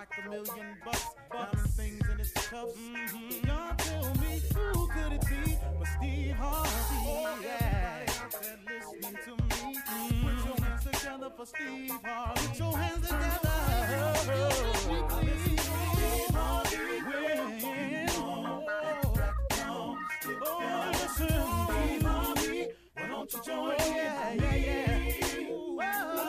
Like a million bucks, diamond things in its cuffs. Mm-hmm. Y'all tell me who could it be but Steve Harvey? Oh, yeah. listening to me. Mm-hmm. Put your hands together for Steve Harvey. Put your hands together. Oh, Steve Harvey. Oh, listen, Steve Harvey. Why don't you join in? Yeah, yeah, yeah. turn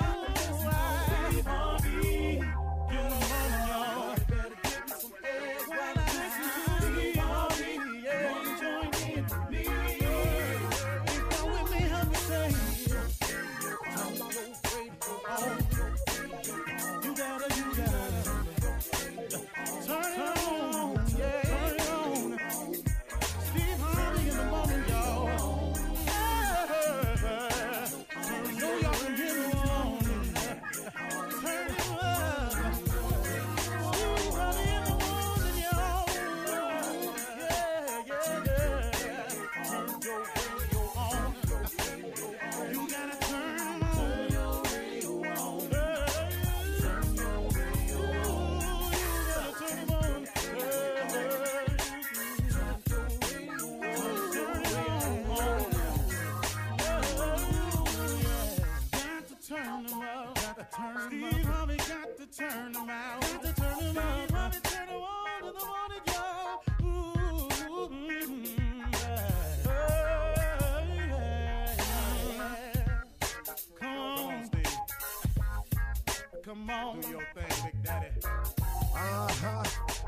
Come on. Do your thing, Big Daddy. Uh-huh.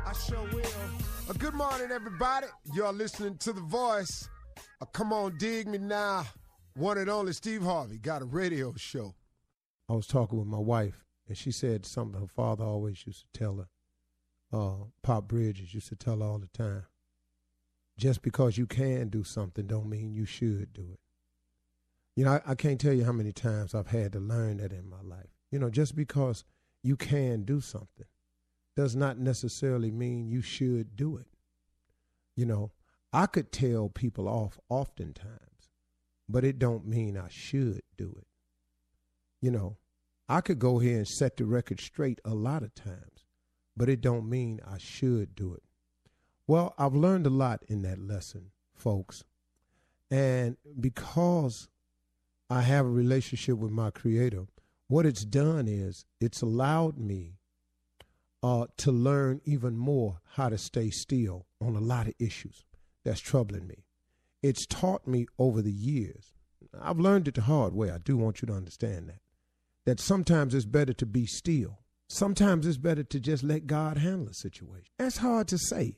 I sure will. Uh, good morning, everybody. Y'all listening to The Voice. Uh, come on, dig me now. One and only Steve Harvey got a radio show. I was talking with my wife and she said something her father always used to tell her. Uh, Pop Bridges used to tell her all the time. Just because you can do something don't mean you should do it. You know, I, I can't tell you how many times I've had to learn that in my life. You know, just because you can do something does not necessarily mean you should do it. You know, I could tell people off oftentimes, but it don't mean I should do it. You know, I could go here and set the record straight a lot of times, but it don't mean I should do it. Well, I've learned a lot in that lesson, folks. And because I have a relationship with my creator, what it's done is it's allowed me uh, to learn even more how to stay still on a lot of issues that's troubling me. It's taught me over the years. I've learned it the hard way. I do want you to understand that that sometimes it's better to be still. Sometimes it's better to just let God handle a situation. That's hard to say.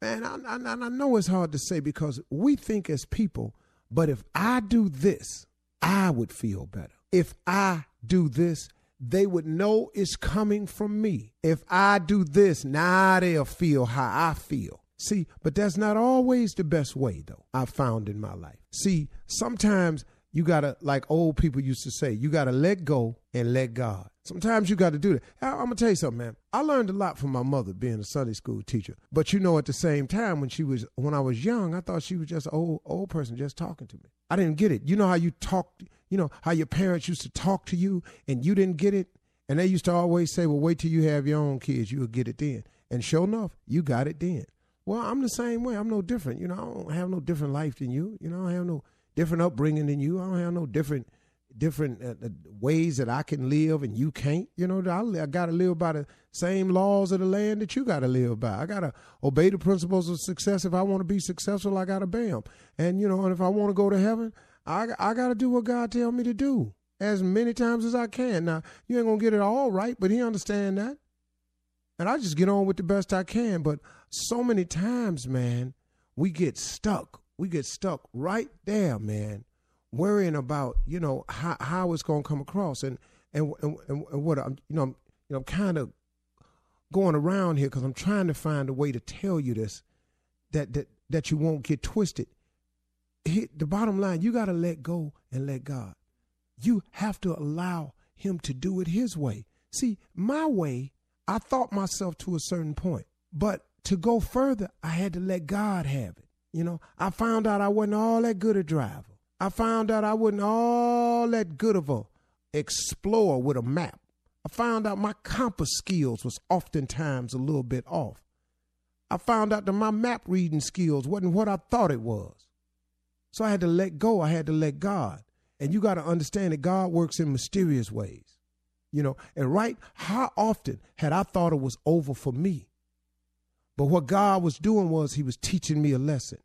Man, I, I, I know it's hard to say because we think as people, but if I do this, I would feel better. If I do this, they would know it's coming from me. If I do this, now they'll feel how I feel. See, but that's not always the best way, though, I've found in my life. See, sometimes you gotta like old people used to say you gotta let go and let god Sometimes you got to do that. I, I'm gonna tell you something, man. I learned a lot from my mother being a Sunday school teacher. But you know, at the same time, when she was when I was young, I thought she was just an old old person just talking to me. I didn't get it. You know how you talk. You know how your parents used to talk to you, and you didn't get it. And they used to always say, "Well, wait till you have your own kids, you'll get it then." And sure enough, you got it then. Well, I'm the same way. I'm no different. You know, I don't have no different life than you. You know, I have no different upbringing than you. I don't have no different different uh, uh, ways that I can live and you can't. You know, I, I got to live by the same laws of the land that you got to live by. I got to obey the principles of success. If I want to be successful, I got to obey them. And you know, and if I want to go to heaven, I I got to do what God tell me to do as many times as I can. Now, you ain't gonna get it all right, but He understand that. And I just get on with the best I can. But so many times, man, we get stuck. We get stuck right there, man worrying about you know how how it's to come across and and and, and what I'm you know I'm, you know I'm kind of going around here because I'm trying to find a way to tell you this that that that you won't get twisted. He, the bottom line, you got to let go and let God. You have to allow Him to do it His way. See, my way, I thought myself to a certain point, but to go further, I had to let God have it. You know, I found out I wasn't all that good a driver. I found out I wasn't all that good of a explorer with a map. I found out my compass skills was oftentimes a little bit off. I found out that my map reading skills wasn't what I thought it was. So I had to let go. I had to let God. And you got to understand that God works in mysterious ways. You know, and right, how often had I thought it was over for me? But what God was doing was He was teaching me a lesson.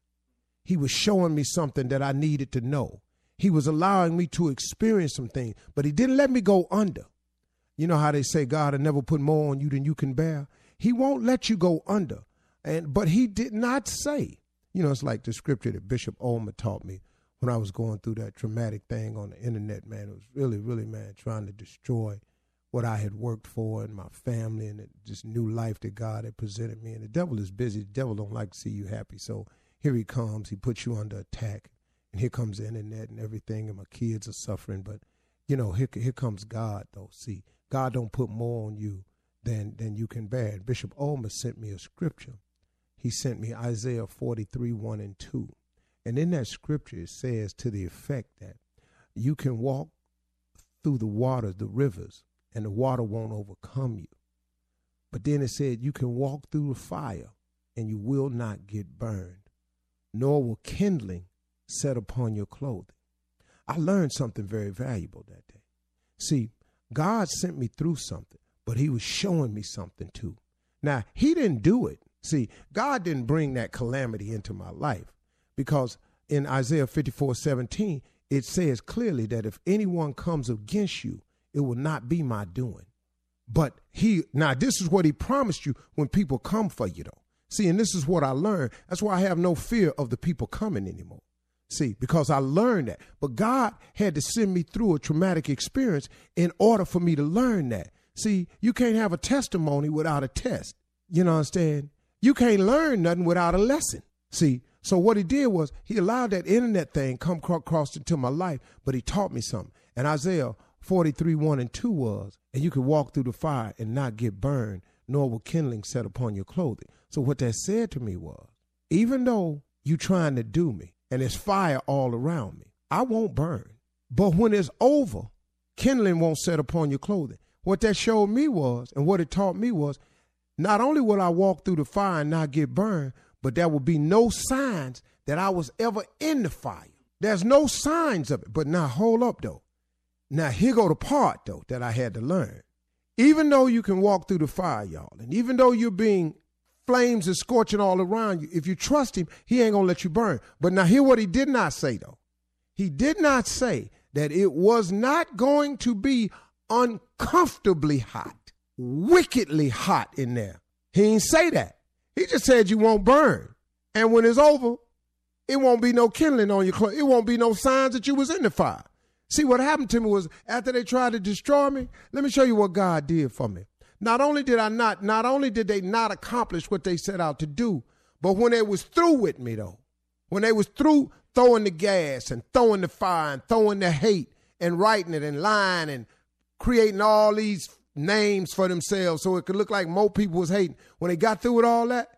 He was showing me something that I needed to know. He was allowing me to experience some things, but he didn't let me go under. You know how they say God will never put more on you than you can bear? He won't let you go under. And but he did not say, you know, it's like the scripture that Bishop Ulmer taught me when I was going through that traumatic thing on the internet, man. It was really, really, man, trying to destroy what I had worked for and my family and this new life that God had presented me. And the devil is busy. The devil don't like to see you happy. So here he comes. He puts you under attack. And here comes the internet and everything, and my kids are suffering. But, you know, here, here comes God, though. See, God don't put more on you than, than you can bear. And Bishop Ulmer sent me a scripture. He sent me Isaiah 43, 1 and 2. And in that scripture, it says to the effect that you can walk through the waters, the rivers, and the water won't overcome you. But then it said you can walk through the fire and you will not get burned nor will kindling set upon your clothing. I learned something very valuable that day. See, God sent me through something, but He was showing me something too. Now, He didn't do it. See, God didn't bring that calamity into my life because in Isaiah 54 17, it says clearly that if anyone comes against you, it will not be my doing. But He, now, this is what He promised you when people come for you, though. See, and this is what I learned. That's why I have no fear of the people coming anymore. See, because I learned that. But God had to send me through a traumatic experience in order for me to learn that. See, you can't have a testimony without a test. You know what I'm saying? You can't learn nothing without a lesson. See, so what he did was he allowed that internet thing come across into my life, but he taught me something. And Isaiah 43, 1 and 2 was, and you could walk through the fire and not get burned, nor will kindling set upon your clothing. So what that said to me was, even though you trying to do me and there's fire all around me, I won't burn. But when it's over, kindling won't set upon your clothing. What that showed me was, and what it taught me was, not only will I walk through the fire and not get burned, but there will be no signs that I was ever in the fire. There's no signs of it. But now hold up though. Now here go the part though that I had to learn. Even though you can walk through the fire, y'all, and even though you're being flames is scorching all around you. If you trust him, he ain't gonna let you burn. But now hear what he did not say though. He did not say that it was not going to be uncomfortably hot, wickedly hot in there. He didn't say that. He just said you won't burn. And when it's over, it won't be no kindling on your clothes. It won't be no signs that you was in the fire. See, what happened to me was after they tried to destroy me, let me show you what God did for me. Not only did I not, not only did they not accomplish what they set out to do, but when they was through with me though, when they was through throwing the gas and throwing the fire and throwing the hate and writing it and lying and creating all these names for themselves so it could look like more people was hating. When they got through with all that,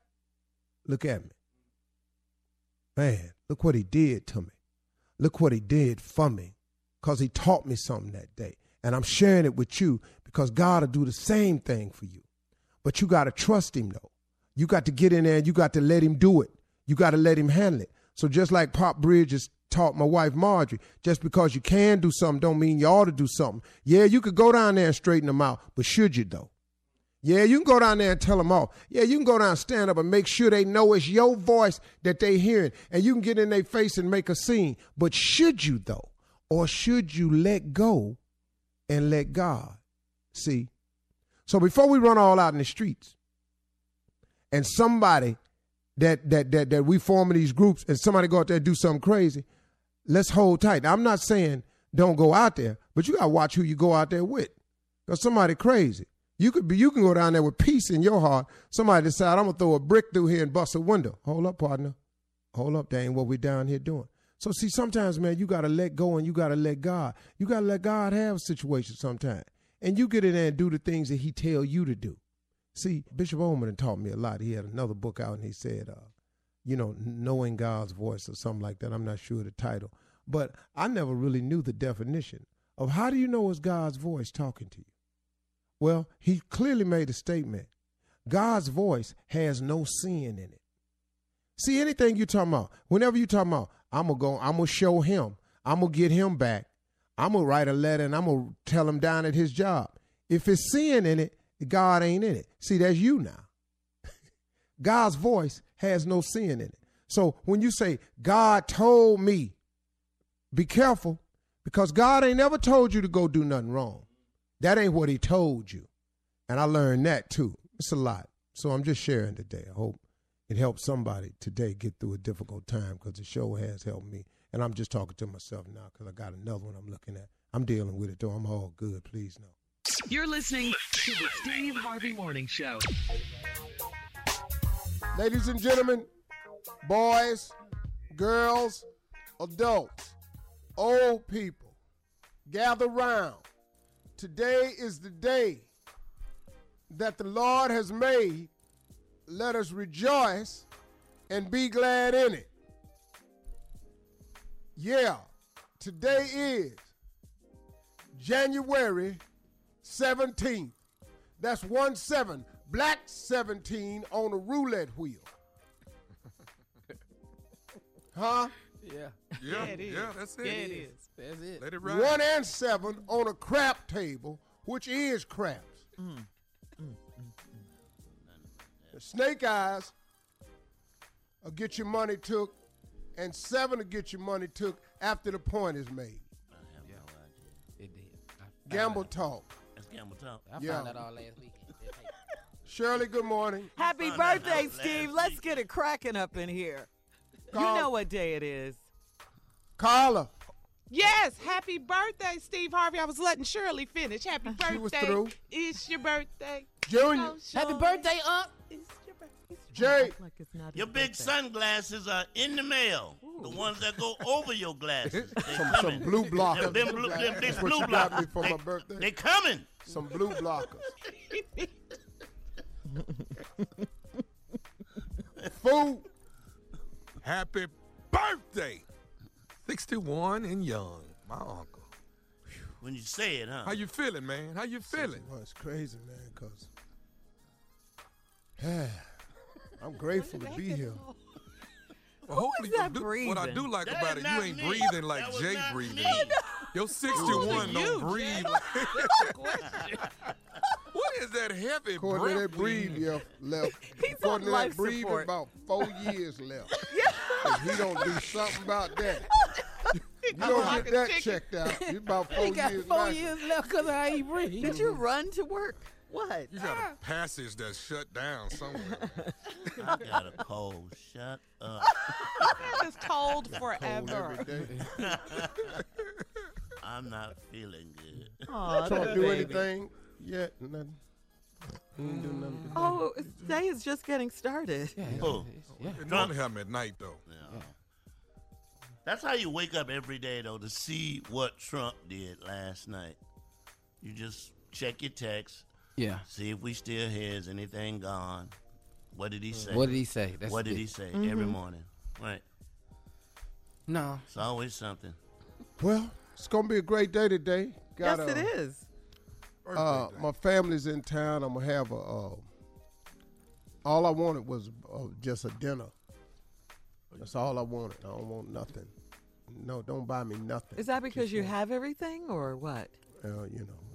look at me. Man, look what he did to me. Look what he did for me. Because he taught me something that day. And I'm sharing it with you because God will do the same thing for you. But you got to trust him though. You got to get in there and you got to let him do it. You got to let him handle it. So just like Pop Bridges taught my wife Marjorie, just because you can do something don't mean you ought to do something. Yeah, you could go down there and straighten them out, but should you though? Yeah, you can go down there and tell them off. Yeah, you can go down and stand up and make sure they know it's your voice that they hearing, and you can get in their face and make a scene. But should you though, or should you let go and let God? See, so before we run all out in the streets, and somebody that that that that we form in these groups, and somebody go out there and do something crazy, let's hold tight. Now, I'm not saying don't go out there, but you gotta watch who you go out there with, because somebody crazy. You could be, you can go down there with peace in your heart. Somebody decide I'm gonna throw a brick through here and bust a window. Hold up, partner. Hold up, that ain't what we down here doing. So see, sometimes, man, you gotta let go and you gotta let God. You gotta let God have situations sometimes, and you get in there and do the things that He tell you to do. See, Bishop Ulmer taught me a lot. He had another book out, and he said, uh, you know, knowing God's voice or something like that. I'm not sure the title, but I never really knew the definition of how do you know it's God's voice talking to you. Well, he clearly made a statement. God's voice has no sin in it. See, anything you talking about, whenever you talking about, I'm gonna go, I'm gonna show him, I'm gonna get him back, I'm gonna write a letter and I'm gonna tell him down at his job. If it's sin in it, God ain't in it. See, that's you now. God's voice has no sin in it. So when you say, God told me, be careful because God ain't never told you to go do nothing wrong. That ain't what he told you. And I learned that too. It's a lot. So I'm just sharing today. I hope it helps somebody today get through a difficult time because the show has helped me. And I'm just talking to myself now because I got another one I'm looking at. I'm dealing with it though. I'm all good. Please know. You're listening to the Steve Harvey Morning Show. Ladies and gentlemen, boys, girls, adults, old people, gather round. Today is the day that the Lord has made. Let us rejoice and be glad in it. Yeah, today is January 17th. That's 1 7, black 17 on a roulette wheel. huh? Yeah. Yeah, it is. yeah, that's it. Yeah, it is. That's it. Let it ride. One and seven on a crap table, which is craps. Mm. Mm, mm, the snake eyes will get your money took, and seven will get your money took after the point is made. Yeah, It did. I, Gamble talk. That's Gamble Talk. I Yeah. found that all last weekend. Shirley, good morning. Happy Found birthday, Steve. Let's get it cracking up in here. You know what day it is. Carla, Yes, happy birthday, Steve Harvey. I was letting Shirley finish. Happy birthday. She was through. It's your birthday. Junior, Oh, Happy birthday, Unc. It's your birthday. Jay, Like it's Your big birthday. sunglasses are in the mail. The ones that go over your glasses. Some, some blue blockers. Them, them blue, them big blue you got me blockers. for they, my birthday. They coming. Some blue blockers. Food. Happy birthday. 61 and young, my uncle. When you say it, huh? How you feeling, man? How you feeling? Well, it's crazy, man, because I'm grateful to be here. Well, hopefully that you do, what I do like That about it, you ain't me. breathing like That Jay breathing. me. Your 61 you, don't Jay? breathe. what is that heavy According to breath? that breathe we- left, left. He's According on life that breathe, support. about four years left. If he don't do something about that, you don't get that chicken. checked out. It's about four He got years. four back. years left because I ain't breathe. Did you run to work? What? You got a ah. passage that's shut down somewhere. I got a cold. Shut up. It's cold Cold forever. every day. I'm not feeling good. Aw, Trump that do baby. anything yet? Nothing. He ain't do nothing. today. Oh, day is just getting started. Oh, Yeah. It normally happen at night, though. yeah. That's how you wake up every day, though, to see what Trump did last night. You just check your text, Yeah. see if we still here. Is anything gone? What did he say? What did he say? That's what did it. he say every morning? Right. No. It's always something. Well, it's gonna be a great day today. Yes, Got, it uh, is. Uh, my family's in town. I'm gonna have a. Uh, all I wanted was uh, just a dinner. That's all I wanted. I don't want nothing. No, don't buy me nothing. Is that because Just you want- have everything or what? Uh, you know, close.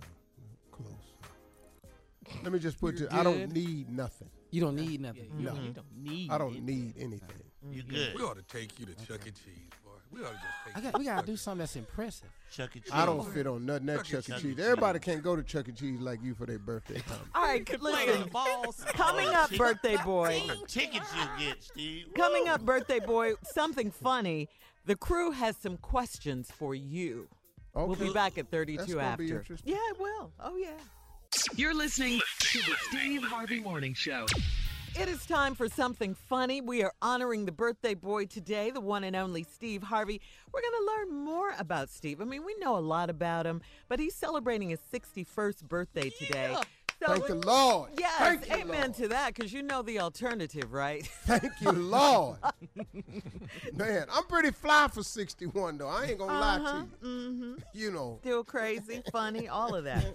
Let me just put it. I don't need nothing. You don't need nothing. No, You don't need. I don't need anything. You mm-hmm. good? We ought to take you to Chuck E. Cheese, boy. We ought to just take I got, to we gotta Chuck do something that's impressive. Chuck E. Cheese. I don't fit on nothing at Chuck E. Chuck E. Cheese. Cheese. Everybody can't go to Chuck E. Cheese like you for their birthday. Tommy. All right, Play listen. the balls. Coming up, birthday boy. Tickets you get, Steve. Coming up, birthday boy. Something funny. The crew has some questions for you. We'll be back at 32 That's gonna be after. interesting. Yeah, it will. Oh, yeah. You're listening to the Steve Harvey Morning Show. It is time for something funny. We are honoring the birthday boy today, the one and only Steve Harvey. We're going to learn more about Steve. I mean, we know a lot about him, but he's celebrating his 61st birthday today. So Thank the Lord. Yes, Thank you, amen Lord. to that, because you know the alternative, right? Thank you, Lord. Man, I'm pretty fly for 61, though. I ain't gonna lie to you. mm-hmm. You know, Still crazy, funny, all of that.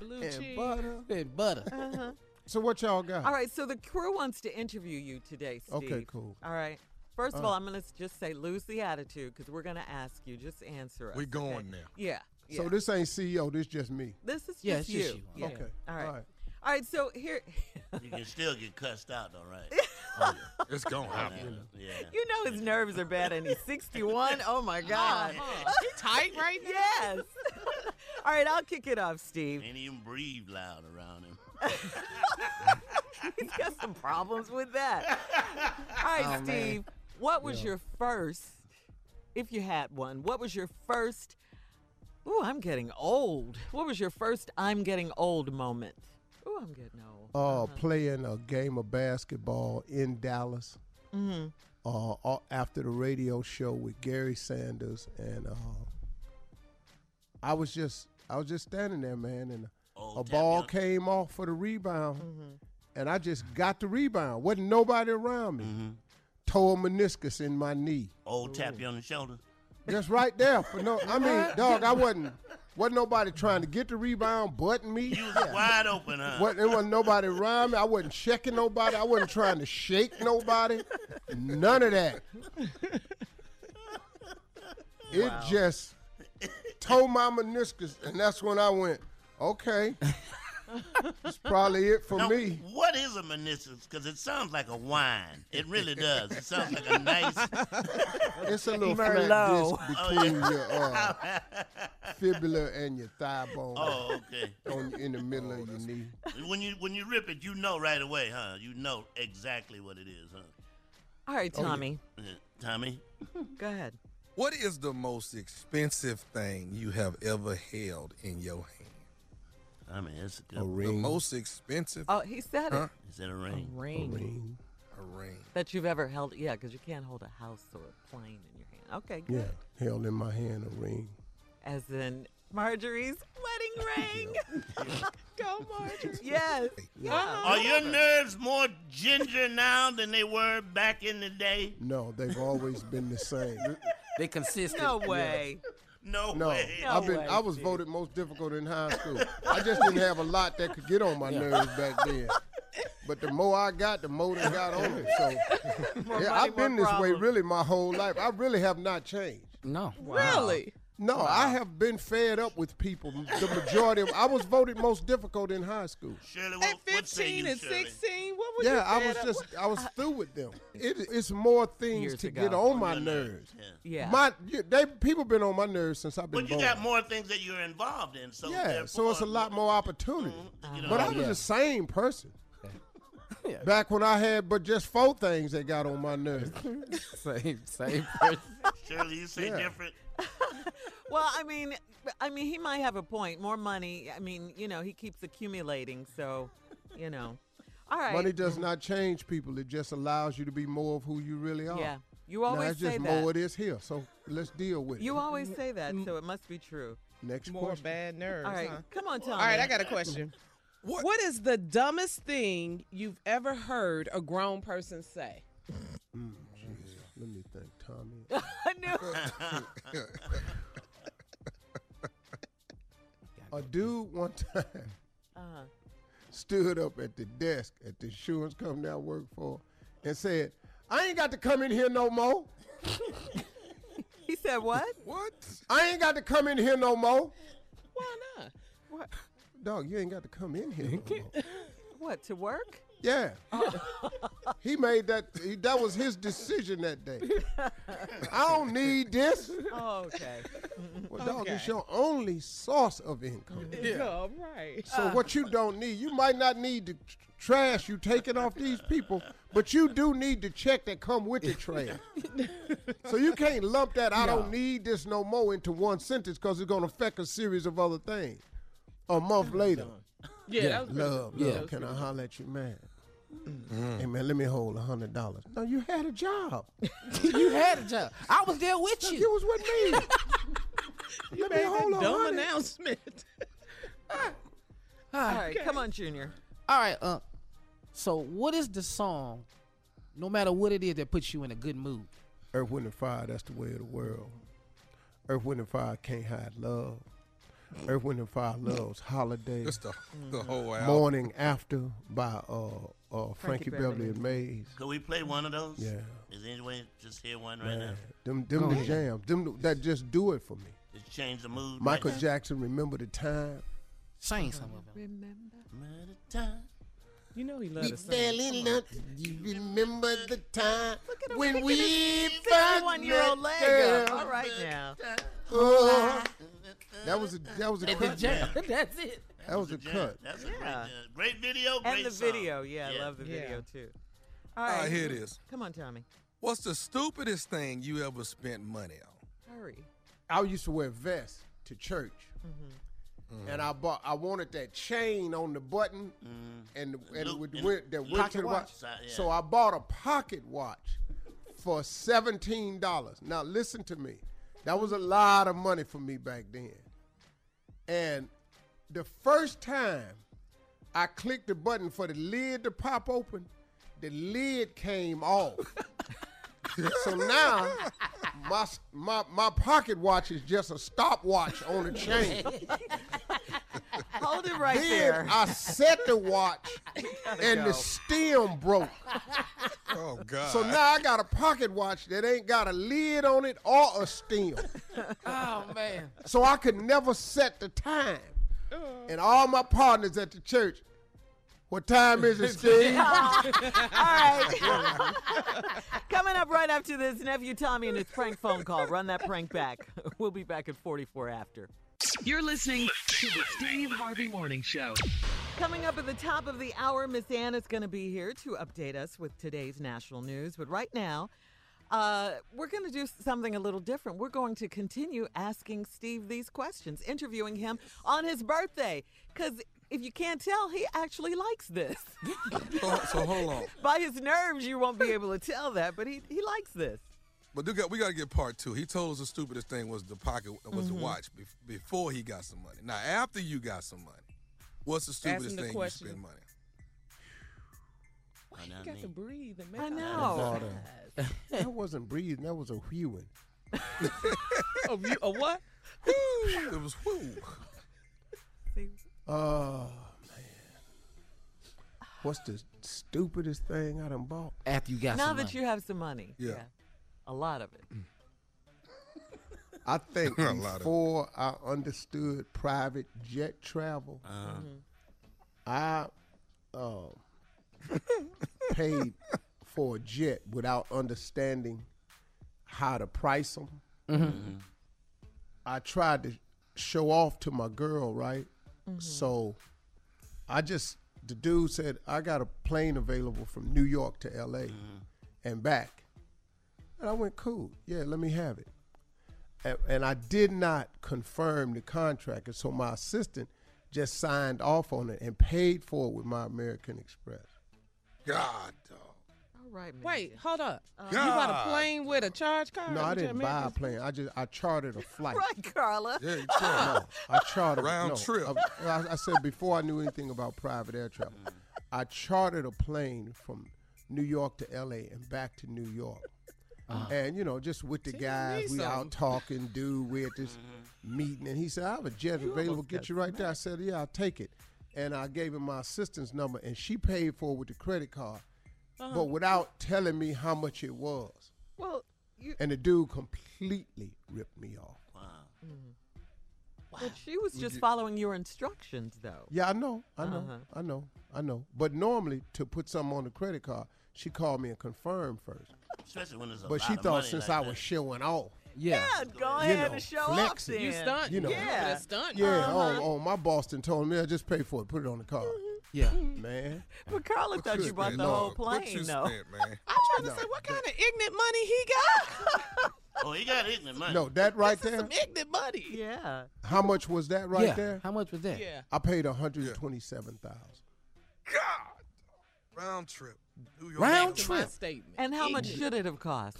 Blue and cheese. butter. And butter. Uh-huh. So what y'all got? All right, so the crew wants to interview you today, Steve. Okay, cool. All right. First of All all, right. I'm going to just say lose the attitude because we're going to ask you. Just answer us. We okay? going now. Yeah. So this ain't CEO. This just me. This is Yeah, just it's you. just you. Yeah. Okay. All right. All right. All right. So here, You can still get cussed out, though, right? Oh, yeah. It's going to happen. yeah. you know his nerves are bad, and he's 61. Oh my God. Uh-huh. He tight right now. yes. all right. I'll kick it off, Steve. Ain't even breathe loud around him. He's got some problems with that. All right, Oh, man. Steve. What was your first, if you had one? What was your first? Ooh, I'm getting old. What was your first I'm getting old moment? Ooh, I'm getting old. Uh, playing a game of basketball in Dallas. Mm-hmm. Uh, uh, after the radio show with Gary Sanders, and uh, I was just, I was just standing there, man, and Oh, a ball your- came off for the rebound, Mm-hmm. and I just got the rebound. wasn't nobody around me. Mhm. Tore a meniscus in my knee. Old tap you on the shoulder. Just right there. For no, I mean, dog, I wasn't, wasn't nobody trying to get the rebound, button me. You was Yeah. wide open, huh? What, there wasn't nobody around me. I wasn't checking nobody. I wasn't trying to shake nobody. None of that. It just tore my meniscus, and that's when I went, okay. That's probably it for Now, me. What is a meniscus? Because it sounds like a wine. It really does. It sounds like a nice. It's a little Merlot. flat disc between your uh, fibula and your thigh bone Oh, okay. on, in the middle of your knee. When you when you rip it, you know right away, huh? You know exactly what it is, huh? All right, Oh, yeah. Tommy. Uh, Tommy, Go ahead. What is the most expensive thing you have ever held in your hand? I mean, it's a good. A The ring. most expensive? Oh, he said Huh? it. Is that a ring? A Ring. ring. A ring. That you've ever held. Yeah, because you can't hold a house or a plane in your hand. Okay, good. Yeah, held in my hand a ring. As in Marjorie's wedding ring. Go, Marjorie. yes. Yeah. Uh-huh. Are your nerves more ginger now than they were back in the day? No, they've always been the same. They consistent. No way. No, No, way. I've been. way, I was Steve. voted most difficult in high school. I just didn't have a lot that could get on my nerves back then. But the more I got, the more they got on me. So yeah, money, I've been more this way really my whole life. I really have not changed. No. Really? No, I have been fed up with people. The majority of I was voted most difficult in high school. Shirley, what, At 15 you, and Shirley? 16, what was you Yeah, I was up just I was through with them. It, it's more things Years to ago. get on my Your nerves. Yeah. Yeah. My they people been on my nerves since I've been But you born. got more things that you're involved in, so yeah, so it's a lot more opportunity. Mhm, to get But I was your- the same person. Yeah. Back when I had but just four things that got on my nerves. Same, same person. Shirley, you say Yeah. different. Well, I mean, I mean, he might have a point. More money. I mean, you know, he keeps accumulating, so, you know. All right. Money does not change people. It just allows you to be more of who you really are. Yeah. You always now always it's just say more that. it is here. So let's deal with You it. always say that, so it must be true. Next More question. bad nerves. All right, huh? come on, Tom. All right, I got a question. What? what is the dumbest thing you've ever heard a grown person say? Mm, I knew. A dude one time Uh-huh. stood up at the desk at the insurance company I work for and said, I ain't got to come in here no more. He said what? What? I ain't got to come in here no more. Why not? What? Dog, you ain't got to come in here no more. What to work? Yeah. he made that, he, that was his decision that day. I don't need this. Oh, okay. Well, dog, it's your only source of income. Yeah, right. So what you don't need, you might not need the tr- trash you taking off these people, but you do need the check that come with the trash. so you can't lump that I don't need this no more into one sentence because it's gonna affect a series of other things. A month later, Yeah, that was pretty- love, yeah, love, that was can I holler at you, man? Hey man, let me hold a hundred dollars. No, you had a job. you had a job. I was there with You you. was with me. You Let me made hold that a dumb hundred. announcement. All right, come on, Junior. All right. Uh, so what is the song? No matter what it is that puts you in a good mood. Earth, Wind, and Fire, that's the way of the world. Earth, Wind, and Fire can't hide love. Earth, Wind, and Fire Love's Holiday. Just the, the whole album. Morning After by uh, uh, Frankie Frankie, Beverly Beverly. and Maze. Could we play one of those? Yeah. Is there any way to just hear one right now? Them them the jams. Them that just do it for me. Just change the mood. Michael right Jackson, Remember the Time. Sing some of them. Remember? Remember the time. You know he loves to sing. in love. You remember the time when we first Fifty-one-year-old met, leg up. All right now. Oh. That was a that was a The cut. jam. That's it. That was a jam. cut. That's a Yeah. great, uh, great video. Great And the song. video, yeah, I love the Yeah. video too. All All right, right, here it is. Come on, Tommy. What's the stupidest thing you ever spent money on? Hurry. I used to wear vests to church. And I bought. I wanted that chain on the button, and and Loop- with, with that loop went to your the watch watch. side, yeah. So I bought a pocket watch for seventeen dollars. Now listen to me. That was a lot of money for me back then. And the first time I clicked the button for the lid to pop open, the lid came off. so now my my my pocket watch is just a stopwatch on a chain. Hold it right then there. I set the watch and go. the stem broke. Oh God. So now I got a pocket watch that ain't got a lid on it or a stem. Oh man. So I could never set the time. And all my partners at the church, what time is it, Steve? All right. Coming up right after this, nephew Tommy and his prank phone call. Run that prank back. We'll be back at 44 after. You're listening to the Steve Harvey Morning Show. Coming up at the top of the hour, Miss Ann is going to be here to update us with today's national news. But right now, uh, we're going to do something a little different. We're going to continue asking Steve these questions, interviewing him on his birthday. Because if you can't tell, he actually likes this. so, so hold on. By his nerves, you won't be able to tell that, but he, he likes this. But we got, we got to get part two. He told us the stupidest thing was the pocket was Mm-hmm. the watch bef- before he got some money. Now after you got some money, what's the stupidest the thing question. you spend money? Now You got me. to breathe and make I eye know. Contact. that wasn't breathing, that was a hewing. Oh, you, a what? it was whoo. Oh man. What's the stupidest thing I done bought? After you got some money. now some that money. you have some money. Yeah. A lot of it. I think A lot of it. before I understood private jet travel, I uh, paid for a jet without understanding how to price them. Mm-hmm. I tried to show off to my girl, right? Mm-hmm. So I just, the dude said, I got a plane available from New York to LA mm-hmm. and back. And I went, cool. Yeah, let me have it. And, and I did not confirm the contract. And so my assistant just signed off on it and paid for it with my American Express. God, dog. Right, Mary Wait, hold up. Uh, you bought a plane with a charge card? No, I You didn't made buy a plane. I just I chartered a flight. Right, Carla. Yeah, you No, I chartered Round no, trip. I, I- I said before I knew anything about private air travel, mm. I chartered a plane from New York to L.A. and back to New York. Uh-huh. And you know, just with the See, guys, me we out talking, dude. We at this mm-hmm. meeting, and he said, "I have a jet available. Get you right there." I said, "Yeah, I'll take it." And I gave him my assistant's number, and she paid for it with the credit card, but without telling me how much it was. Well, you, And the dude completely ripped me off. Wow. But she was just following your instructions, though. Yeah, I know, I know, Uh-huh. I know, I know. But normally, to put something on the credit card, she called me and confirmed first. Especially when there's a But lot she of thought money since like I that. was showing off, Yeah. Yeah, go You ahead know, and show flexing. off. You then. stunt. You know. Yeah. You stunt. yeah, Uh-huh. oh, oh, my Boston told me, I just pay for it, put it on the card. Yeah. Mm. Man, But Carla What thought you bought spent, the whole dog? What plane, you though. spent, man? I'm trying to say, what kind of ignorant money he got? Oh, he got ignorant money. no, that right This is there. some ignorant money. Yeah. How much was that right yeah. there? How much was that? Yeah. I paid one hundred and twenty-seven thousand. God. Round trip. New York. Round To my trip. statement. And how much should it have cost?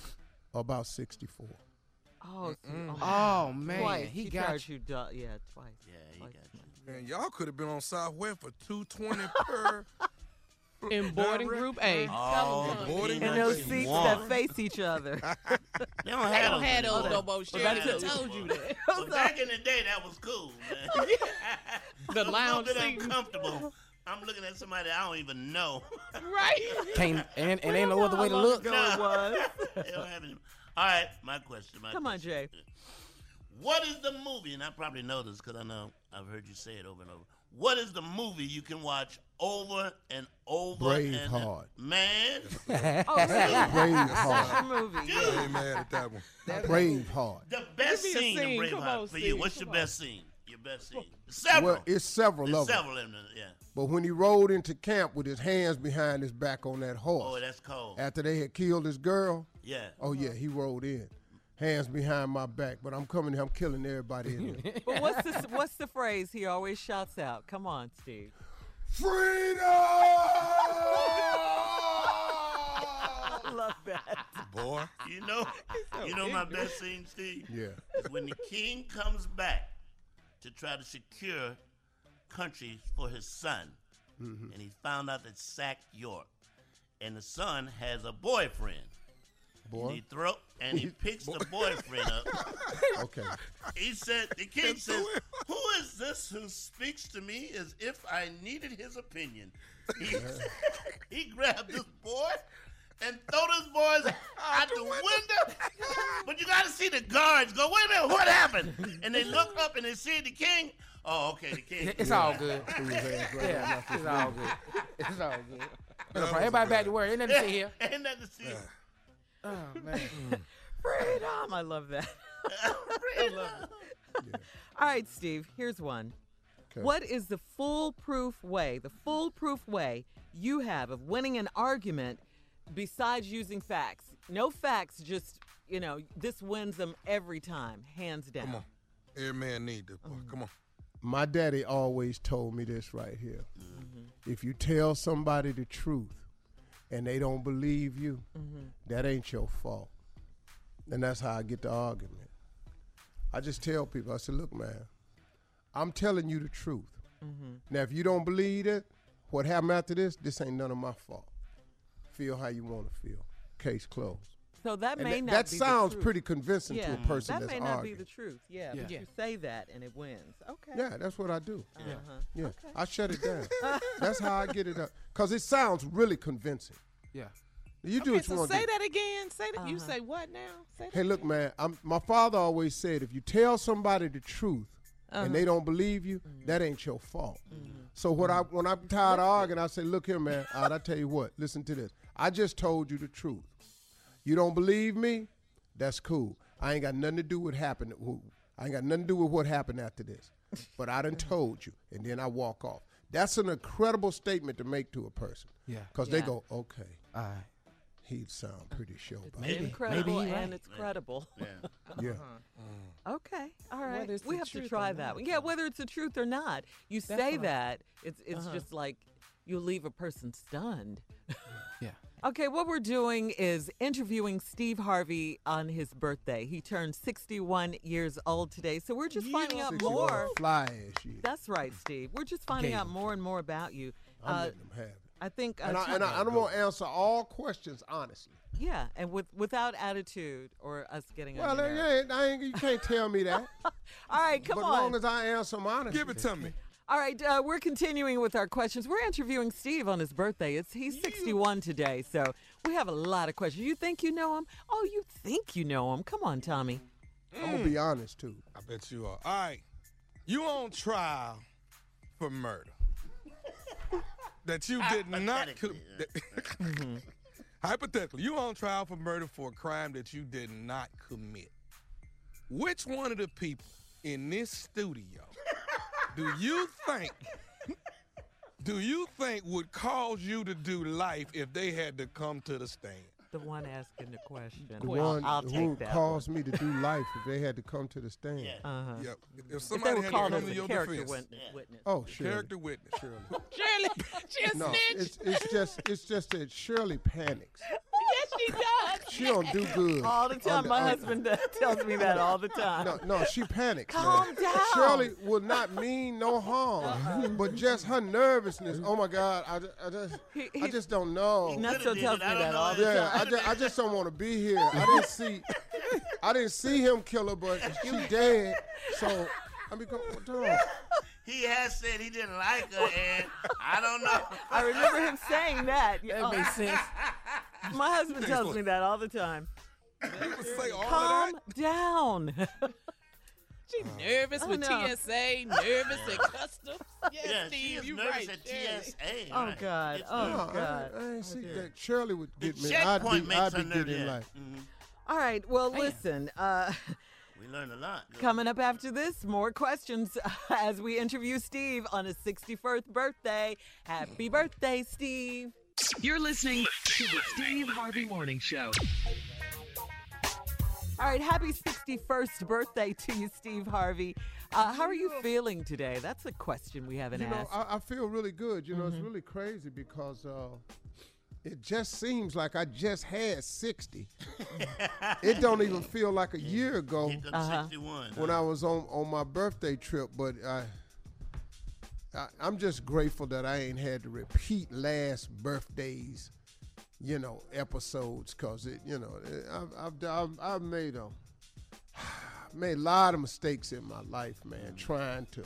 About sixty-four. Oh, so- oh, Oh man, twice. he She got charged you. you. du- yeah, twice. Yeah, he Twice. got you. Man, y'all could have been on Southwest for two twenty per. In boarding group A. Oh, Tell the them, boarding John. And those seats want. that face each other. They don't They have don't those have those anymore. no more. But Sheriff back just then- told you that. But back in the day, that was cool, man. The I'm lounge a little seat. bit uncomfortable. I'm looking at somebody I don't even know. Right. Can't and, and ain't no other way to look. Go it was. They don't have any- All right, my question. My Come on. Jay. What is the movie? And I probably know this because I know I've heard you say it over and over. What is the movie you can watch over and over? and Braveheart. Man, Oh, really? That's Braveheart. your movie. I ain't mad at that one. Braveheart. the best Give me a scene, scene. in Braveheart on, for you. Steve. What's your on. best scene? Your best scene. Several. Well, it's several There's of them. several in there. Yeah. But when he rode into camp with his hands behind his back on that horse, Oh, that's cold. after they had killed his girl, Yeah. oh yeah, he rode in, hands behind my back. But I'm coming, here, I'm killing everybody in there. But what's the what's the phrase he always shouts out? Come on, Steve. I love that. Boy. You know, you know my best scene, Steve. yeah, is when the king comes back to try to secure country for his son, Mm-hmm. and he found out that Sack York, and the son has a boyfriend. And boy. he throw and he picks the boyfriend up. Okay, He said, the king says, "Who is this who speaks to me as if I needed his opinion?" He, he grabbed this boy and throw this boy out the window. But you got to see the guards go. Wait a minute, what happened? And they look up and they see the king. Oh, okay, the king. It's all good. Threw his hands right Yeah, it's all good. It's all good. Everybody a back to work. Ain't nothing to see here. Ain't nothing to see. Oh man. Mm. Freedom. I love that. All right, Steve. Here's one. Okay. What is the foolproof way, the foolproof way you have of winning an argument besides using facts? No facts, just, you know, this wins them every time, hands down. Come on. Every man need this. Boy. Come on. My daddy always told me this right here. Mm-hmm. If you tell somebody the truth and they don't believe you, mm-hmm. that ain't your fault. And that's how I get the argument. I just tell people, I said, look, man, I'm telling you the truth. Mm-hmm. Now, if you don't believe it, what happened after this, this ain't none of my fault. Feel how you want to feel. Case closed. So that may that, not that be the sounds truth. pretty convincing yeah. to a person that that's may not arguing. be the truth. Yeah, Yeah. but Yeah. you say that and it wins. Okay. Yeah, that's what I do. Uh-huh. Yeah, I shut it down. That's how I get it up. Cause it sounds really convincing. Yeah. You do Okay, what you so want say do. that again. Say that. You Uh-huh. say what now? Say that Hey, look, man. I'm, my father always said, if you tell somebody the truth Uh-huh. and they don't believe you, Mm-hmm. that ain't your fault. So what I when I'm tired of arguing, I say, look here, man. All right, I tell you what. Listen to this. I just told you the truth. You don't believe me? That's cool. I ain't got nothing to do with happened. I ain't got nothing to do with what happened after this. But I done told you, and then I walk off. That's an incredible statement to make to a person. Yeah. Because they Yeah. go, okay, All right. he sound pretty sure about Maybe. it. Incredible Maybe he and right. it's credible. Yeah. Yeah. Okay, all right. Whether it's we the have to truth try or that not. one. Yeah, whether it's the truth or not. You That's say what I- that, it's it's Uh-huh. just like you leave a person stunned. Yeah. Okay, what we're doing is interviewing Steve Harvey on his birthday. He turned 61 years old today, so we're just finding out more. Fly. That's right, Steve. We're just finding out more and more about you. I'm Uh, letting them have it. I think, uh, And I, and I, I don't want to answer all questions honestly. yeah, and with without attitude or us getting Well, on your yeah. I ain't, you can't tell me that. All right, come but on. as long as I answer them honestly. Give it to me. All right, uh, we're continuing with our questions. We're interviewing Steve on his birthday. It's he's 61 today, so we have a lot of questions. You think you know him? Oh, you think you know him? Come on, Tommy. I'm gonna be honest too. I bet you are. All right. You on trial for murder. that you did not co- Hypothetically, that- Hypothetically, you on trial for murder for a crime that you did not commit. Which one of the people in this studio do you think do you think would cause you to do life if they had to come to the stand? The one asking the question. The Well, one I'll who take that. caused me to do life if they had to come to the stand. Yeah. Uh-huh. Yep. If If they somebody were had to called come to your character defense, wit- witness. Oh, Shirley. character witness, Shirley. Shirley, she a No, snitch. it's it's just it's just that Shirley panics. Yes, she does. She don't do good. All the time. under- My under- husband uh, tells me that all the time. No, no, she panics. Calm man. down. Shirley will not mean no harm, but just her nervousness. Oh my God, I, ju- I just, He- I he- just don't know. Nacho did tells me don't that know all the Yeah, time. I just, I just don't want to be here. I didn't see, I didn't see him kill her, but she dead. So I mean, come on. He has said he didn't like her, and I don't know. I remember him saying that. That makes sense. My husband tells me that all the time. People say all Calm of down. She nervous Oh, with no. TSA, nervous at customs. Yes, Yeah, Steve, she is you nervous right. at Shirley. TSA. Oh, right. God. It's Oh. No, God. I, I ain't see that. Shirley would The get me. I'd be, makes I'd be nervous. getting Yeah. like. Mhm. All right. Well, listen. Uh, We learned a lot. coming up after this, more questions as we interview Steve on his 61st birthday. Happy birthday, Steve. You're listening to the Steve Harvey Morning Show. All right. Happy 61st birthday to you, Steve Harvey. Uh, how are you feeling today? That's a question we haven't You know, asked. I, I feel really good. You know, Mm-hmm. it's really crazy because uh, it just seems like I just had 60. it don't even feel like a year ago Hit Uh-huh. when I was on, on my birthday trip, but I, I, I'm just grateful that I ain't had to repeat last birthday's, you know, episodes because it, you know, it, I've, I've, I've, I've made a made a lot of mistakes in my life, man, trying to,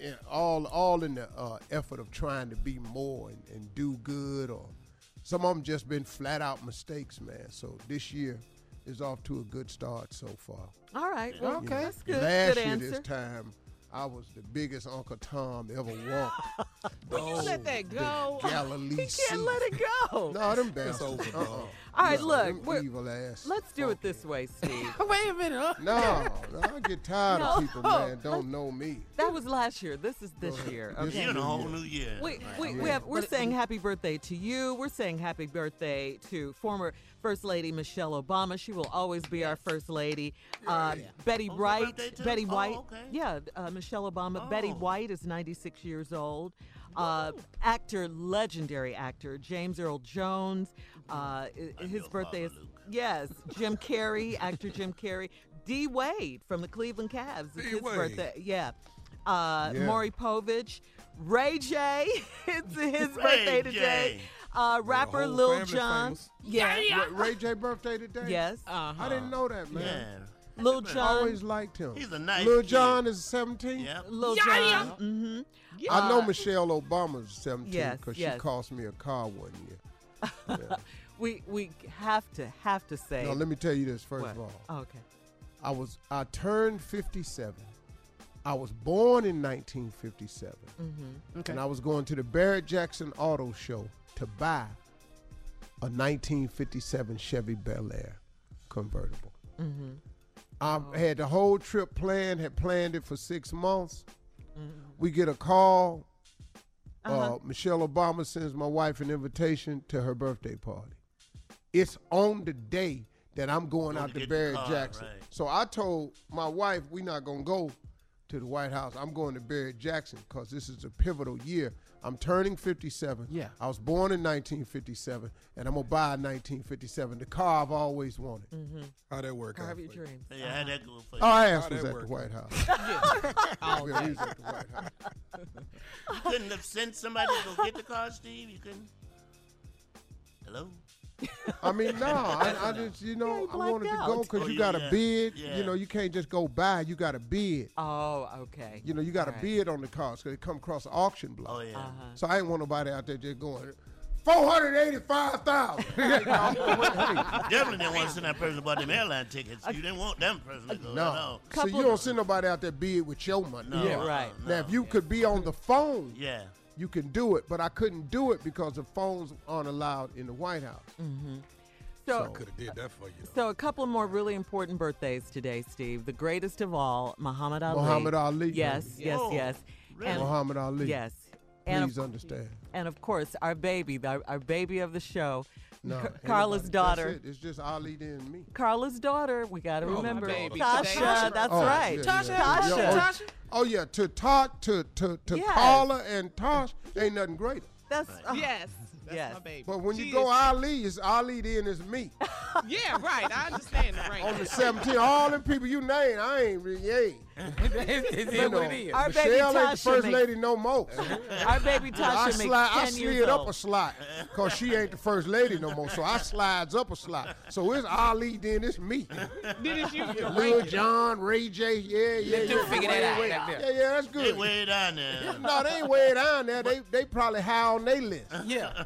and all all in the uh, effort of trying to be more and, and do good, or some of them just been flat out mistakes, man. So this year is off to a good start so far. All right. Well, You know, that's good. Last good year answer. this time, I was the biggest Uncle Tom ever walked. Will you let that go? Galilee He can't let it go. No, them It's bastards. over, uh-uh. Dog. All right, look, we're- evil ass. Let's do it this way, Steve. Wait a minute. Huh? No, no, I get tired of No. people, man. Don't know me. That was last year. This is this year. This Okay. You're in a whole new year. We, we, Right. we have, we're But- saying happy birthday to you. We're saying happy birthday to former First Lady Michelle Obama. She will always be our First Lady. Uh, Betty Oh, her White. birthday too? Betty Oh, White. okay. Yeah, uh, Michelle Obama. Betty Oh. White is 96 years old. Uh, actor, legendary actor, James Earl Jones. Uh, his birthday is Luke. yes. Jim Carrey, actor Jim Carrey. D Wade from the Cleveland Cavs. It's D. his Wade. birthday. Yeah. Uh, Yeah. Maury Povich, Ray J. it's his Ray birthday J. today. Uh, rapper Lil Jon. famous. Yeah. Ray, Ray J birthday today? Yes. I didn't know that, man. Yeah. Lil I Jon. always liked him. He's a nice Lil kid. John is 17. Yeah. Lil Yeah, Jon. yeah. I know Uh, Michelle Obama's 17 because yes. she cost me a car one year. Yeah. We we have to have to say. no, let me tell you this first what? of all. Oh, okay. I was I turned 57. I was born in 1957, Okay. and I was going to the Barrett Jackson Auto Show to buy a 1957 Chevy Bel Air convertible. Mm-hmm. I had the whole trip planned, had planned it for six months. Mm-hmm. We get a call. uh Uh-huh. Michelle Obama sends my wife an invitation to her birthday party. It's on the day that I'm going Going out to to Barrett car, Jackson. right. So I told my wife we're not gonna go to the White House. I'm going to Barrett Jackson because this is a pivotal year. I'm turning 57. Yeah. I was born in 1957, and I'm gonna buy a 1957, the car I've always wanted. Mm-hmm. How that work? Car out of your for you? dreams. Yeah, how'd that go for you? Our ass How'd was that at work? the White House. All Yeah, we day. was at the White House. You couldn't have sent somebody to go get the car, Steve? You couldn't? Hello? I mean, no, I, I just, you know, he I wanted to go because Oh, you yeah, got to yeah. bid. Yeah. You know, you can't just go buy. You got a bid. Oh, okay. You know, you got a All right. bid on the cars because it come across the auction block. Oh, yeah. Uh-huh. So I ain't want nobody out there just going, 485,000. Definitely didn't want to send that person who bought them airline tickets. You didn't want them person to go. no. No. So you don't send nobody out there bid with your money. No, Yeah, uh-uh, right. no. Now, if you could be on the phone, Yeah. You can do it, but I couldn't do it because the phones aren't allowed in the White House. Mm-hmm. So, I could have did that for you. though. so a couple more really important birthdays today, Steve. The greatest of all, Muhammad Ali. Muhammad Ali, Yes, baby. yes, Oh, yes. really? And, Muhammad Ali. yes. And Please of, understand. and of course, our baby, the, our baby of the show, No, Carla's daughter. That's it. It's just Ali then me. Carla's daughter. We got to Oh, my remember baby. Tasha. Tasha. That's Oh, right. yeah, Tasha. yeah. Tasha. Yeah, oh, Oh yeah, to Todd, to to to Yes. Carla and Tosh ain't nothing greater. That's oh, Yes. That's Yes. my baby. But when She you go is- Ali, it's Ali then it's me. Yeah, right. I understand the rank. On the 17, all them people you name, I ain't really, yeah. It's, it's You what know, it is. Our baby Michelle ain't the Tasha first makes- lady no more. our baby I, Tasha makes slide, I 10 slid years up old. a slot because she ain't the first lady no more. So I slides up a slot. So it's Ali, then it's me. Did it you? your Lil? John, Ray J, yeah, yeah, Let them yeah. figure that out back there. Yeah, yeah, that's good. They good. way down there. No, they ain't way down there. They they probably high on their list. Yeah.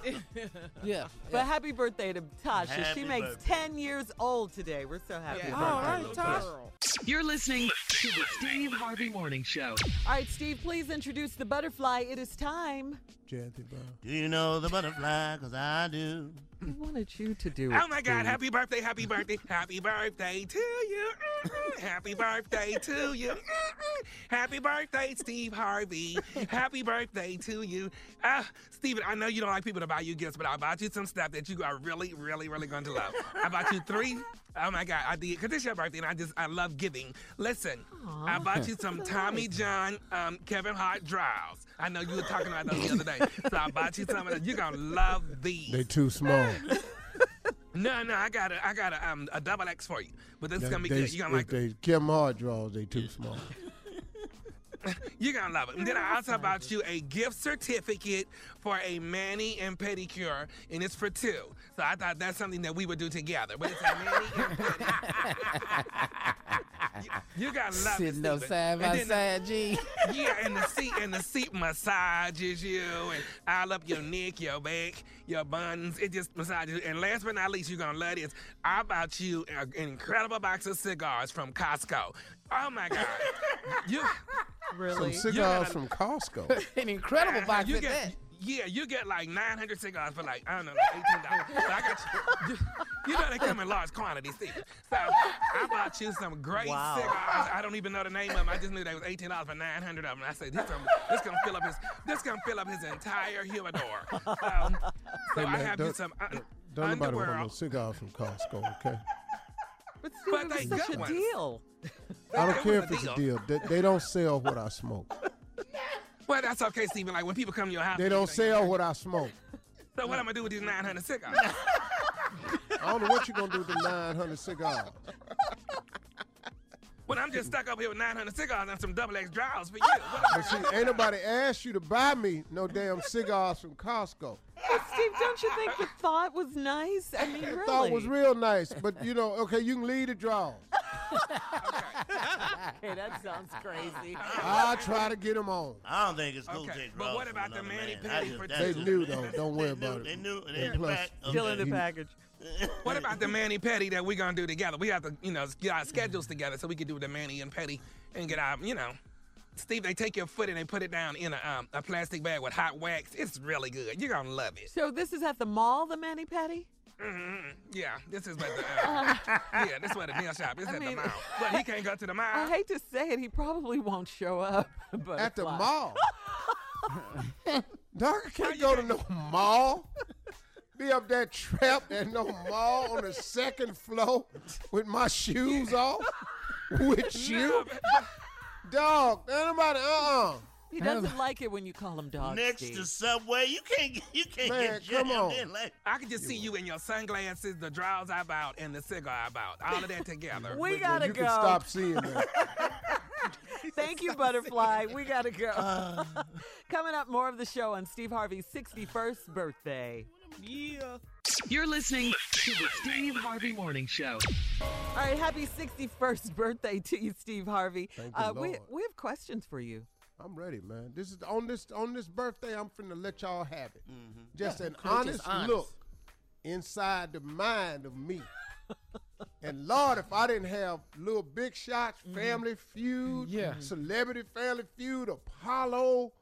yeah. But happy birthday to Tasha. she makes birthday. 10 years old today. We're so happy Yeah. about All that right, little You're listening to the Steve Harvey Morning Show. All right, Steve, please introduce the butterfly. It is time. Jay Anthony Brown. Do you know the butterfly? Because I do. I wanted you to do it. Oh my God! Steve. Happy birthday! Happy birthday! Happy birthday to you! Mm-mm. Happy birthday to you! Mm-mm. Happy birthday, Steve Harvey! Happy birthday to you! Ah, Steven, I know you don't like people to buy you gifts, but I bought you some stuff that you are really, really, really going to love. I bought you three. Oh my God, I did because it's your birthday and I just I love giving. Listen, I bought you some Tommy John, um, Kevin Hart draws. I know you were talking about those the other day, so I bought you some of them. You're gonna love these. They too small. No, no, I got a, I got a, um, a double X for you. But this is gonna be they, good. You're gonna if like, they Kim Hart draws, they too small. You're gonna love it. And then I also bought you a gift certificate for a mani and pedicure, and it's for two. So I thought that's something that we would do together. But it's a mani and pedicure. you, you gotta love it. Sitting up side by side, G. Yeah, and the seat and the seat massages you and all up your neck, your back, your buns. It just massages you. And last but not least, you're gonna love this. I bought you an incredible box of cigars from Costco. Oh my God. you Some cigars gotta- from Costco. An incredible box you at get that. yeah, you get like 900 cigars for like I don't know, like eighteen dollars. So I got you, you. You know they come in large quantities, Steve. So I bought you some great Wow. cigars. I don't even know the name of them. I just knew they was eighteen dollars for 900 of them. I said this gonna, this gonna fill up his this gonna fill up his entire humidor. So, so Hey, I man, have you don't- some uh, Don't nobody want underwear. no cigars from Costco, okay? But Steve, But it they such a ones. deal. I don't care if a it's a deal. deal. They, they don't sell what I smoke. Well, that's okay, Stephen. Like when people come to your house, They don't sell what I smoke. So what am I'm gonna do with these 900 cigars? I don't know what you're gonna do with the 900 cigars. Well, I'm just stuck up here with 900 cigars and some double X draws for you. What am I But see, ain't nobody asked you to buy me no damn cigars from Costco. But Steve, don't you think the thought was nice? I mean, really. Thought was real nice, but you know, okay, you can leave the draws. Okay, that sounds crazy. I'll try to get them on. I don't think it's cool Okay, to take but drugs what from about the another mani man. I pedi just- for that's They just- knew though. Don't worry They about knew- it. They knew. They And in the plus- back. Still in the package. What about the Manny petty that we're gonna do together? We have to, you know, get our schedules together so we can do the Manny and petty and get our, you know. Steve, they take your foot and they put it down in a, um, a plastic bag with hot wax. It's really good. You're gonna love it. So this is at the mall, the Manny petty. Mm-hmm. Yeah, this is what the uh, yeah, this is where the nail shop is I at mean- the mall. But he can't go to the mall. I hate to say it, he probably won't show up. But at the Butterfly. mall. Dog, can't go to can't- no mall. Be up there trapped at no mall on the second floor with my shoes off. With you. dog. Anybody? Uh-uh. He doesn't like it when you call him dog. Next Steve. to Subway, you can't you can't Man, get come jammed on. in like I can just see you in your sunglasses, the drawers about, and the cigar I about. All of that together. we Well, gotta you go. can stop seeing that. Thank you, Butterfly. We gotta go. Uh. Coming up, more of the show on Steve Harvey's 61st birthday. Yeah. You're listening to the Steve Harvey Morning Show. All right, happy 61st birthday to you, Steve Harvey. Thank uh, we Lord. we have questions for you. I'm ready, man. This is on this on this birthday. I'm finna let y'all have it. Mm-hmm. Just an Coach is honest, honest. look inside the mind of me. and Lord, if I didn't have little big shots, Family Feud, Yeah. Celebrity Family Feud, Apollo,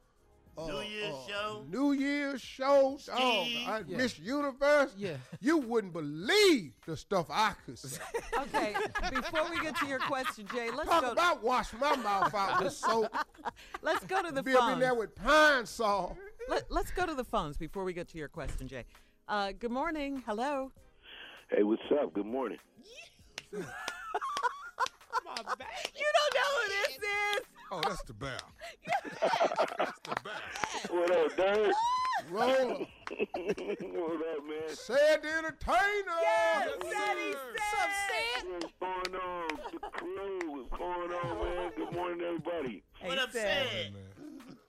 New Year's uh, show. New Year's show, Oh, Steve. I- Yeah. Miss Universe. Yeah. you wouldn't believe the stuff I could say. Okay, before we get to your question, Jay, let's Talk go. about wash my mouth out with soap. let's go to the Be up in phones. there with Pine-Sol. Let, let's go to the phones before we get to your question, Jay. Uh, good morning. Hello. Hey, what's up? Good morning. You don't know who this is. Oh, that's the bell. that's the bell. What up, Dirt? Roll. what up, man? Sid the entertainer. Yes, Daddy said. What's going on? The crew, what's going on, man? Good morning, everybody. What up, said. said?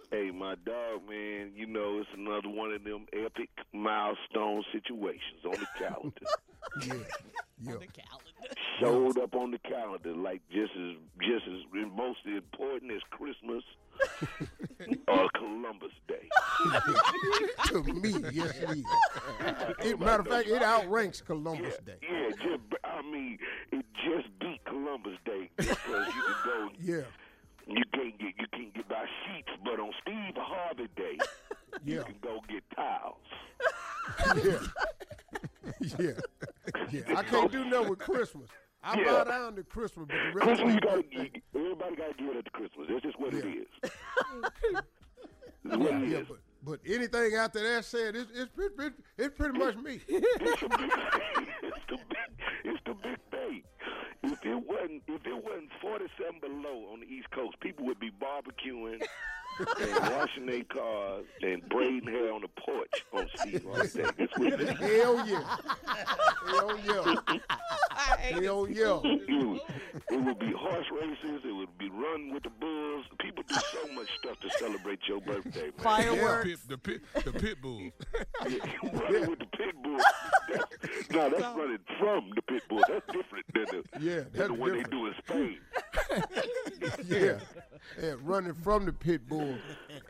Hey, my dog, man, you know, it's another one of them epic milestone situations on the calendar. Yeah. Yeah. Showed up on the calendar like just as just as most important as Christmas or Columbus Day. to me, yes, it is. It, matter of fact, it outranks Columbus Day. Yeah, just I mean, it just beat Columbus Day because you can go. Yeah, You can't get you can't get by sheets, but on Steve Harvey Day, you can go get tiles. yeah, yeah, yeah. I can't do nothing with Christmas. I Yeah. bow down to Christmas, but the rest Christmas, of you gotta everybody gotta give it up to Christmas. That's just what Yeah. is. It's what yeah, it yeah, is. but but anything after that said, it's it's, pretty- pretty- it's pretty much me. It's the big, it's the big, it's the big day. If it wasn't, if it wasn't 47 below on the East Coast, people would be barbecuing and washing their cars and braiding hair on the porch on Steve Harvey Day. That's what it is. Hell yeah, hell yeah, hell yeah. It would, it would be horse races. It would be run with the bulls. People do so much stuff to celebrate your birthday, man. Fireworks. Pit, the pit, the pit bulls. Yeah, running with the pit bull. That's, no, that's running from the pit bull. That's different than the, Yeah, than that's the one different. they do in Spain. Yeah, yeah, running from the pit bull,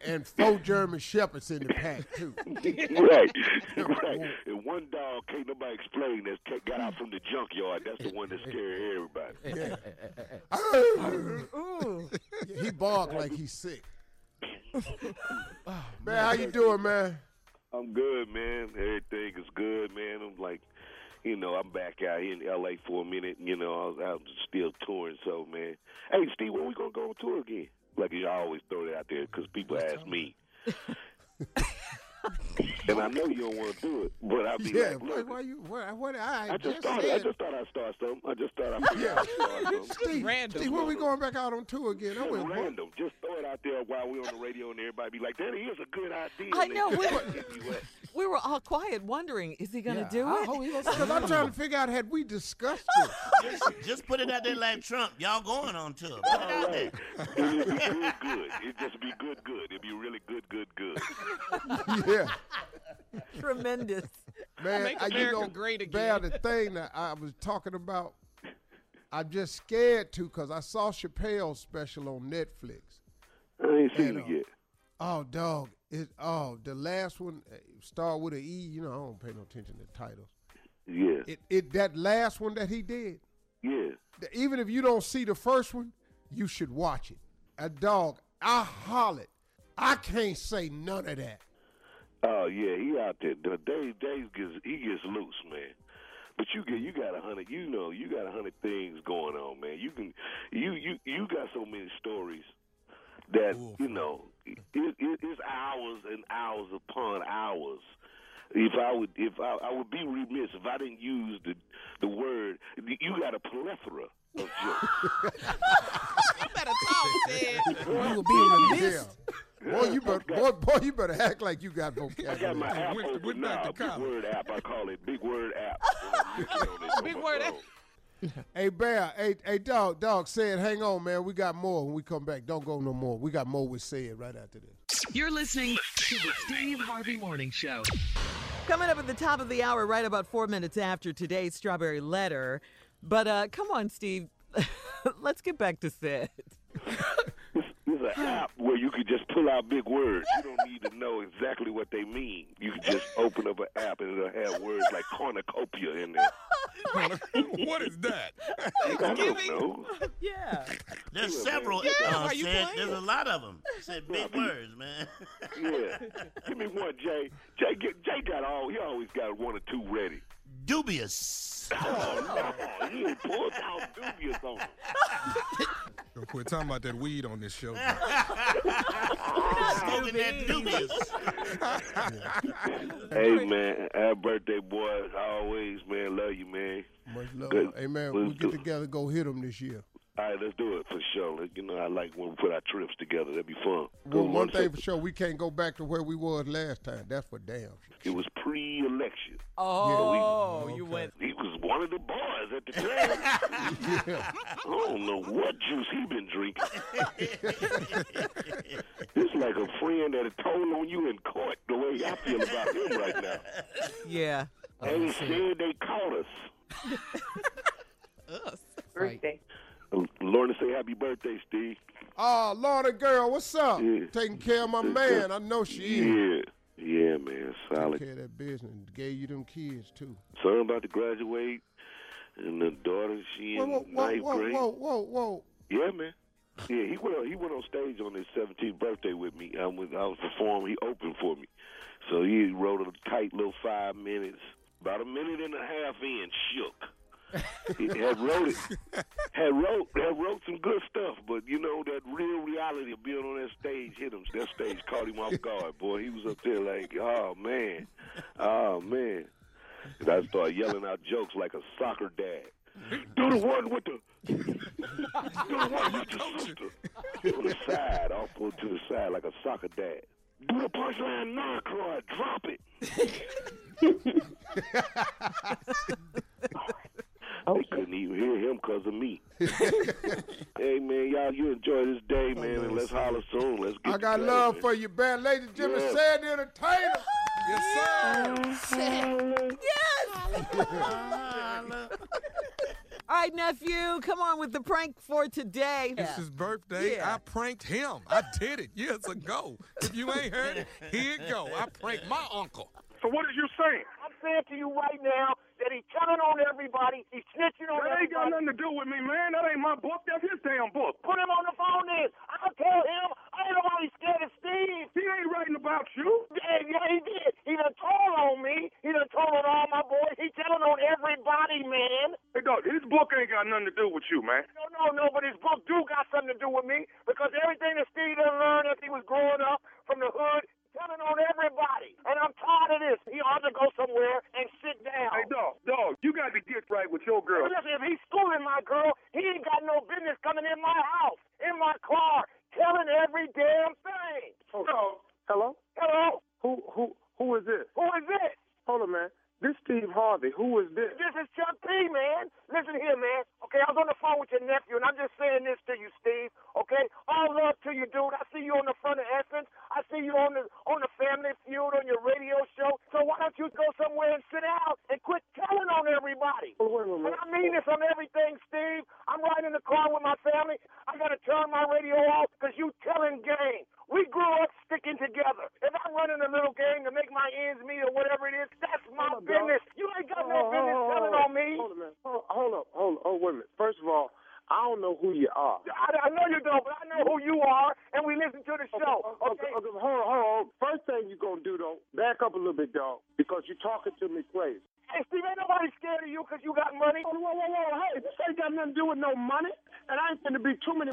and four German shepherds in the pack too. right, right. And one dog can't nobody explain that got out from the junkyard. That's the one that scared everybody. Yeah. He barked like he's sick. Ah, man, how you doing, man? I'm good, man. Everything is good, man. I'm like, you know, I'm back out here in L.A. for a minute. You know, I was out still touring, so man. Hey, Steve, when we gonna go on tour again? Like you always throw it out there because people ask me. and I know you don't want to do it, but I'll be Yeah, like, why, look, why you? Why, what I, I just just thought I just thought I'd start something. I just thought I'd Yeah. start something. Steve, Random. Steve, when we going back out on tour again? I Just went, what? random. Just throw it out there while we're on the radio and everybody be like, that is a good idea. I know, we were- hitting you up. We were all quiet, wondering, is he going to Yeah, do I it? hope he gonna- Because I'm trying to figure out had we discussed it. Just, just put it out there like Trump. Y'all going on tour. Put it out there. It would be good, good. It'd just be good, good. It'd be really good, good, good. Yeah, Tremendous. man. Make I, you America know, great Val, again. the thing that I was talking about, I'm just scared to because I saw Chappelle's special on Netflix. I ain't seen And, it uh, yet. Oh, dog. It, oh, the last one uh, start with an E. You know, I don't pay no attention to titles. Yeah, It, it that last one that he did. yeah. th- Even if you don't see the first one, you should watch it. A dog, I hollered. I can't say none of that. Oh yeah, he out there. The Dave, Dave gets he gets loose, man. But you get you got a hundred. You know, you got a hundred things going on, man. You can you you you got so many stories that you know it, it, it's hours and hours upon hours. If I would, if I, I would be remiss if I didn't use the the word. You got a plethora of jokes. You better talk, Ted. You will be remiss. Yeah. Boy, you better, boy, boy, you better act like you got I got my app went- open went back now. Big college. word app. I call it Big Word app. When I'm looking on it on Big word app. Hey, Bear, hey, hey, dog, dog, Sid, hang on, man. We got more when we come back. Don't go no more. We got more with Sid right after this. You're listening to the Steve Harvey Morning Show. Coming up at the top of the hour, right about four minutes after today's strawberry letter. But uh, come on, Steve. Let's get back to Sid. There's an app where you can just pull out big words. You don't need to know exactly what they mean. You can just open up an app and it'll have words like cornucopia in there. what is that? I don't know. Yeah. There's several. Yeah, uh, why you said, there's a lot of them. Said big words, man. Yeah. Give me one, Jay. Jay, get, Jay got all. He always got one or two ready. Dubious. Oh no, he ain't pulled out dubious on him. Don't quit talking about that weed on this show. Smoking that dubious. Hey man, happy birthday, boy. Always, man. Love you, man. Much love. Good. Hey, man, we Let's get do- together, go hit them this year. All right, let's do it for sure. You know, I like when we put our trips together. That'd be fun. Well, one thing for sure, we can't go back to where we was last time. That's for damn sure. It was pre-election. Oh, Yeah, you oh, okay. went. He was one of the boys at the time. Yeah. I don't know what juice he been drinking. it's like a friend that told on you in court. The way I feel about him right now. Yeah. And he oh, said they caught us. Right. Lorna say happy birthday, Steve. Ah, oh, Lorna girl, what's up? Yeah. Taking care of my man. I know she is. Yeah. Yeah, man. Taking Solid. care of that business. Gave you them kids, too. Son about to graduate. And the daughter, she Whoa, in whoa, whoa, ninth whoa, grade. whoa, whoa, whoa. Yeah, man. Yeah, he went on, he went on stage on his 17th birthday with me. I was, I was performing. He opened for me. So he wrote a tight little five minutes. About a minute and a half in, shook. He had wrote it, had wrote, had wrote some good stuff, but you know that real reality of being on that stage hit him. That stage caught him off guard, boy. He was up there like, oh man, oh man. And I started yelling out jokes like a soccer dad. Do the one with the, do the one with the sister. On the side, off to the side like a soccer dad. Do the punchline non-card, drop it. Oh, they couldn't even hear him because of me. hey man, y'all, you enjoy this day, man, and let's holler soon. Let's get I got together, love man. for you, man. Ladies and gentlemen, Yeah. Sid the Entertainer. Yes, sir. Yes. All right, nephew, come on with the prank for today. It's his birthday. Yeah. I pranked him. I did it years ago. If you ain't heard it, here it go. I pranked my uncle. So what is you saying? I'm saying to you right now that he's telling on everybody. He's snitching on That ain't got nothing to do with me, man. That ain't my book. That's his damn book. Put him on the phone then. I'll tell him. I ain't nobody scared of Steve. He ain't writing about you. Yeah, yeah, he did. He done told on me. He done told on all my boys. He telling on everybody, man. Hey, dog, his book ain't got nothing to do with you, man. No, no, no, but his book do got something to do with me because everything that Steve done learned as he was growing up from the hood, telling on everybody. And I'm tired of this. He ought to go somewhere and sit down. Hey, dog, dog, you got to be get right with your girl. Listen, if he's schooling my girl, he ain't got no business coming in my house, in my car, telling every damn thing. Oh, hello? Hello? Who, who, who is this? Who is this? Hold on, man. This Steve Harvey. Who is this? This is Chuck P, man. Listen here, man. Okay, I was on the phone with your nephew, and I'm just saying this to you, Steve. Okay, all love to you, dude. I see you on the front of Essence. I see you on the on the Family Feud on your radio show. So why don't you go somewhere and sit out and quit telling on everybody? Oh, wait a minute. And I mean this on everything, Steve. I'm riding in the car with my family. I gotta turn my radio off because you telling game. We grew up sticking together. If I'm running a little game to make my ends meet or whatever it is, that's my on, dog. business. You ain't got no Hold- business hold- on me. Hold on, man. Hold, hold up, hold up. Oh, wait a minute. First of all, I don't know who you are. I, I know you don't, but I know who you are, and we listen to the show. Okay, okay, okay, hold on, hold on. First thing you're going to do, though, back up a little bit, dog, because you're talking to me crazy. Hey, Steve, ain't nobody scared of you because you got money. Whoa, whoa, whoa, whoa. Hey, this ain't got nothing to do with no money, and I ain't going to be too many.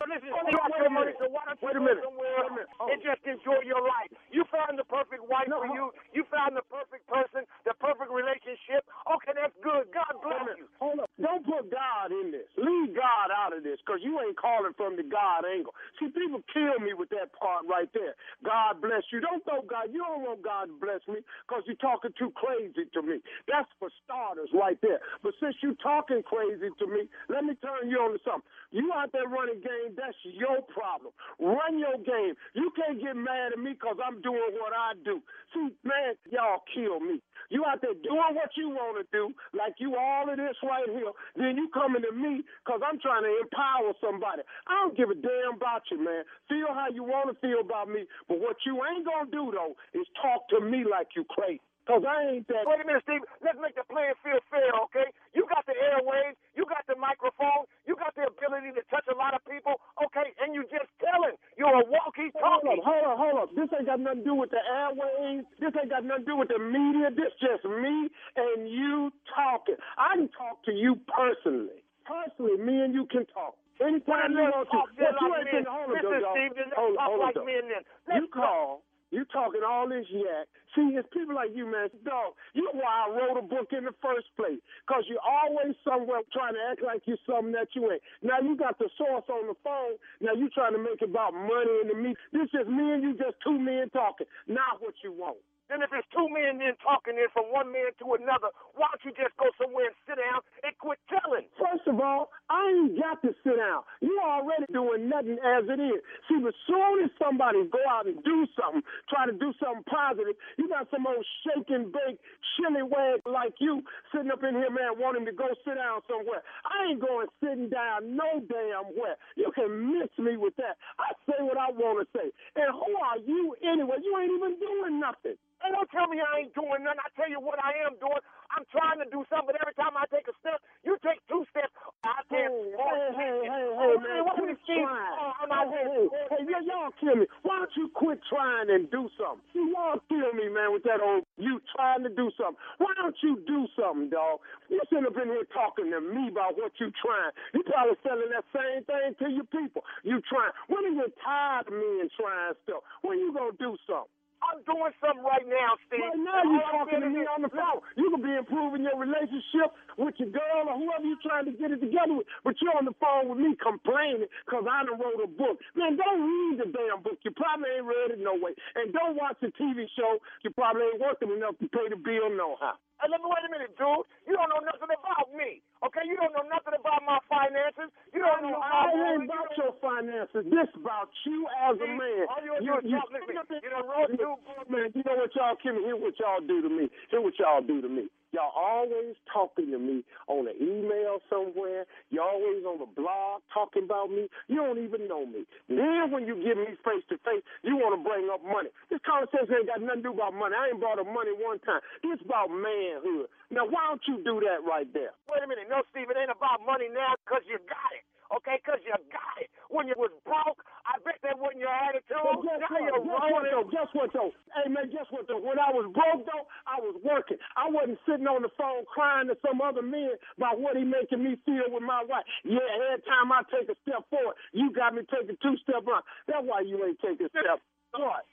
So listen, Hold you got wait your money, so why don't you a go minute. somewhere Wait a minute. Oh. and just enjoy your life? You found the perfect wife No, for you. You found the perfect person, the perfect relationship. Okay, that's good. God bless you. Hold up. Don't put God in this. Leave God out of this because you ain't calling from the God angle. See, people kill me with that part right there. God bless you. Don't throw God. You don't want God to bless me because you're talking too crazy to me. That's for starters right there. But since you're talking crazy to me, let me turn you on to something. You out there running game, that's your problem. Run your game. You can't get mad at me because I'm doing what I do. See, man, y'all kill me. You out there doing what you want to do, like you all of this right here. Then you coming to me because I'm trying to empower somebody. I don't give a damn about you, man. Feel how you want to feel about me. But what you ain't going to do, though, is talk to me like you crazy. Because I ain't that. Wait a minute, Steve. Let's make the playing field fair, okay? You got the airwaves, you got the microphone, you got the ability to touch a lot of people, okay? And you just telling. You're a walkie Hold talkie. up, hold up, hold up. This ain't got nothing to do with the airwaves. This ain't got nothing to do with the media. This just me and you talking. I can talk to you personally. Personally, me and you can talk. Anytime you want to. Talk But just you like ain't men. been hold up, Listen, y'all. Steve, Hold talk hold up, like men then. You call. You talking all this yak. See, it's people like you, man. Dog, you why I wrote a book in the first place. Because you're always somewhere trying to act like you're something that you ain't. Now you got the source on the phone. Now you trying to make it about money and the me. This is me and you, just two men talking. Not what you want. Then if it's two men then talking then from one man to another, why don't you just go somewhere and sit down and quit telling? First of all, I ain't got to sit down. You already doing nothing as it is. See, as soon as somebody go out and do something, try to do something positive, you got some old shake and bake, chili wag like you sitting up in here, man, wanting to go sit down somewhere. I ain't going sitting down no damn where. You can miss me with that. I say what I want to say. And who are you anyway? You ain't even doing nothing. Hey, don't tell me I ain't doing nothing. I tell you what I am doing. I'm trying to do something, but every time I take a step, you take two steps. I can't. Hey, hey, hey, hey, man, quit trying. Oh, hey, hey, hey, hey, y- y'all kill me. Why don't you quit trying and do something? See, y'all kill me, man, with that old you trying to do something. Why don't you do something, dog? You sitting have been here talking to me about what you trying. You probably selling that same thing to your people. You trying. When are you tired of me and trying stuff? When are you gonna do something? I'm doing something right now, Steve. Right now you're talking to me on the phone. You could be improving your relationship with your girl or whoever you're trying to get it together with, but you're on the phone with me complaining because I done wrote a book. Man, don't read the damn book. You probably ain't read it no way. And don't watch the TV show. You probably ain't working enough to pay the bill no how. Hey, let me wait a minute, dude. You don't know nothing about me, okay? You don't know nothing about my finances. You don't know I ain't about your finances. This about you as a man. All you do is talk, listen, you done wrote two Man, you know what y'all can hear what y'all do to me. Hear what y'all do to me. Y'all always talking to me on an email somewhere. You're always on the blog talking about me. You don't even know me. Then when you get me face to face, you want to bring up money. This conversation ain't got nothing to do about money. I ain't brought up money one time. It's about manhood. Now why don't you do that right there? Wait a minute. No, Steve, it ain't about money now because you got it. Okay, because you got it. When you was broke, I bet that wasn't your attitude. But guess now what? you're Guess what, rolling. though? Guess what, though? Hey, man, guess what, though? When I was broke, though, I was working. I wasn't sitting on the phone crying to some other men about what he making me feel with my wife. Yeah, every time I take a step forward, you got me taking two steps back. That's why you ain't taking steps. What?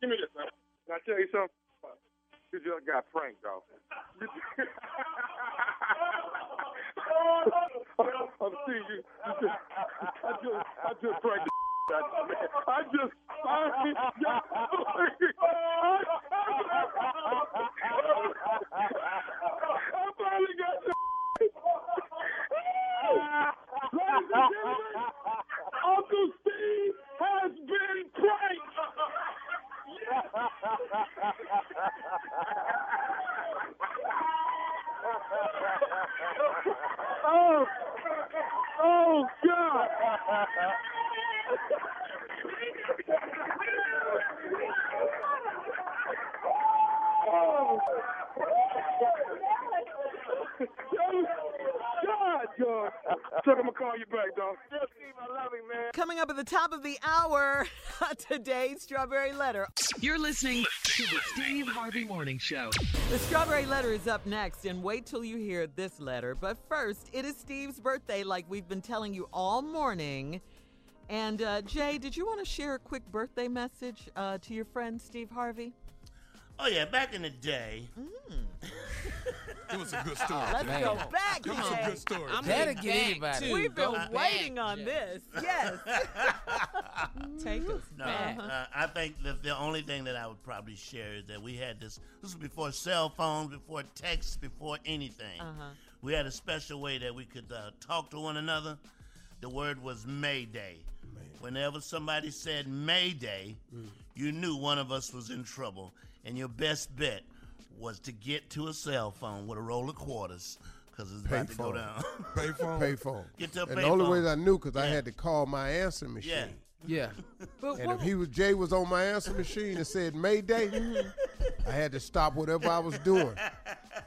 Give me this, man. Can I tell you something? You just got pranked, dog. I'm seeing you. just, I just, I just pranked out of you, man. I just, I, I finally got the. Ladies and gentlemen, Uncle Steve has been pranked. oh, oh God! oh. God, God. So I'm gonna call you back, dog. Yes, Steve, I love you, man. Coming up at the top of the hour, today's Strawberry Letter. You're listening to the Steve Harvey Morning Show. The Strawberry Letter is up next, and wait till you hear this letter. But first, it is Steve's birthday, like we've been telling you all morning. And uh, Jay, did you want to share a quick birthday message uh, to your friend Steve Harvey? Oh yeah, back in the day. It was a good story. Let's Jay. go back, It was a good story. I'm Jay. That'll get anybody. We've been Go back, waiting on Jay. this. Yes. Take us No, back. uh, I think that the only thing that I would probably share is that we had this. This was before cell phones, before texts, before anything. Uh-huh. We had a special way that we could uh, talk to one another. The word was Mayday. Whenever somebody said Mayday, you knew one of us was in trouble, and your best bet was to get to a cell phone with a roll of quarters, because it's about to go Payphone. down. Payphone. Payphone. Get to a and the only way. I knew because I had to call my answering machine. Yeah. Yeah. But And what, if he was Jay was on my answer machine and said Mayday, I had to stop whatever I was doing.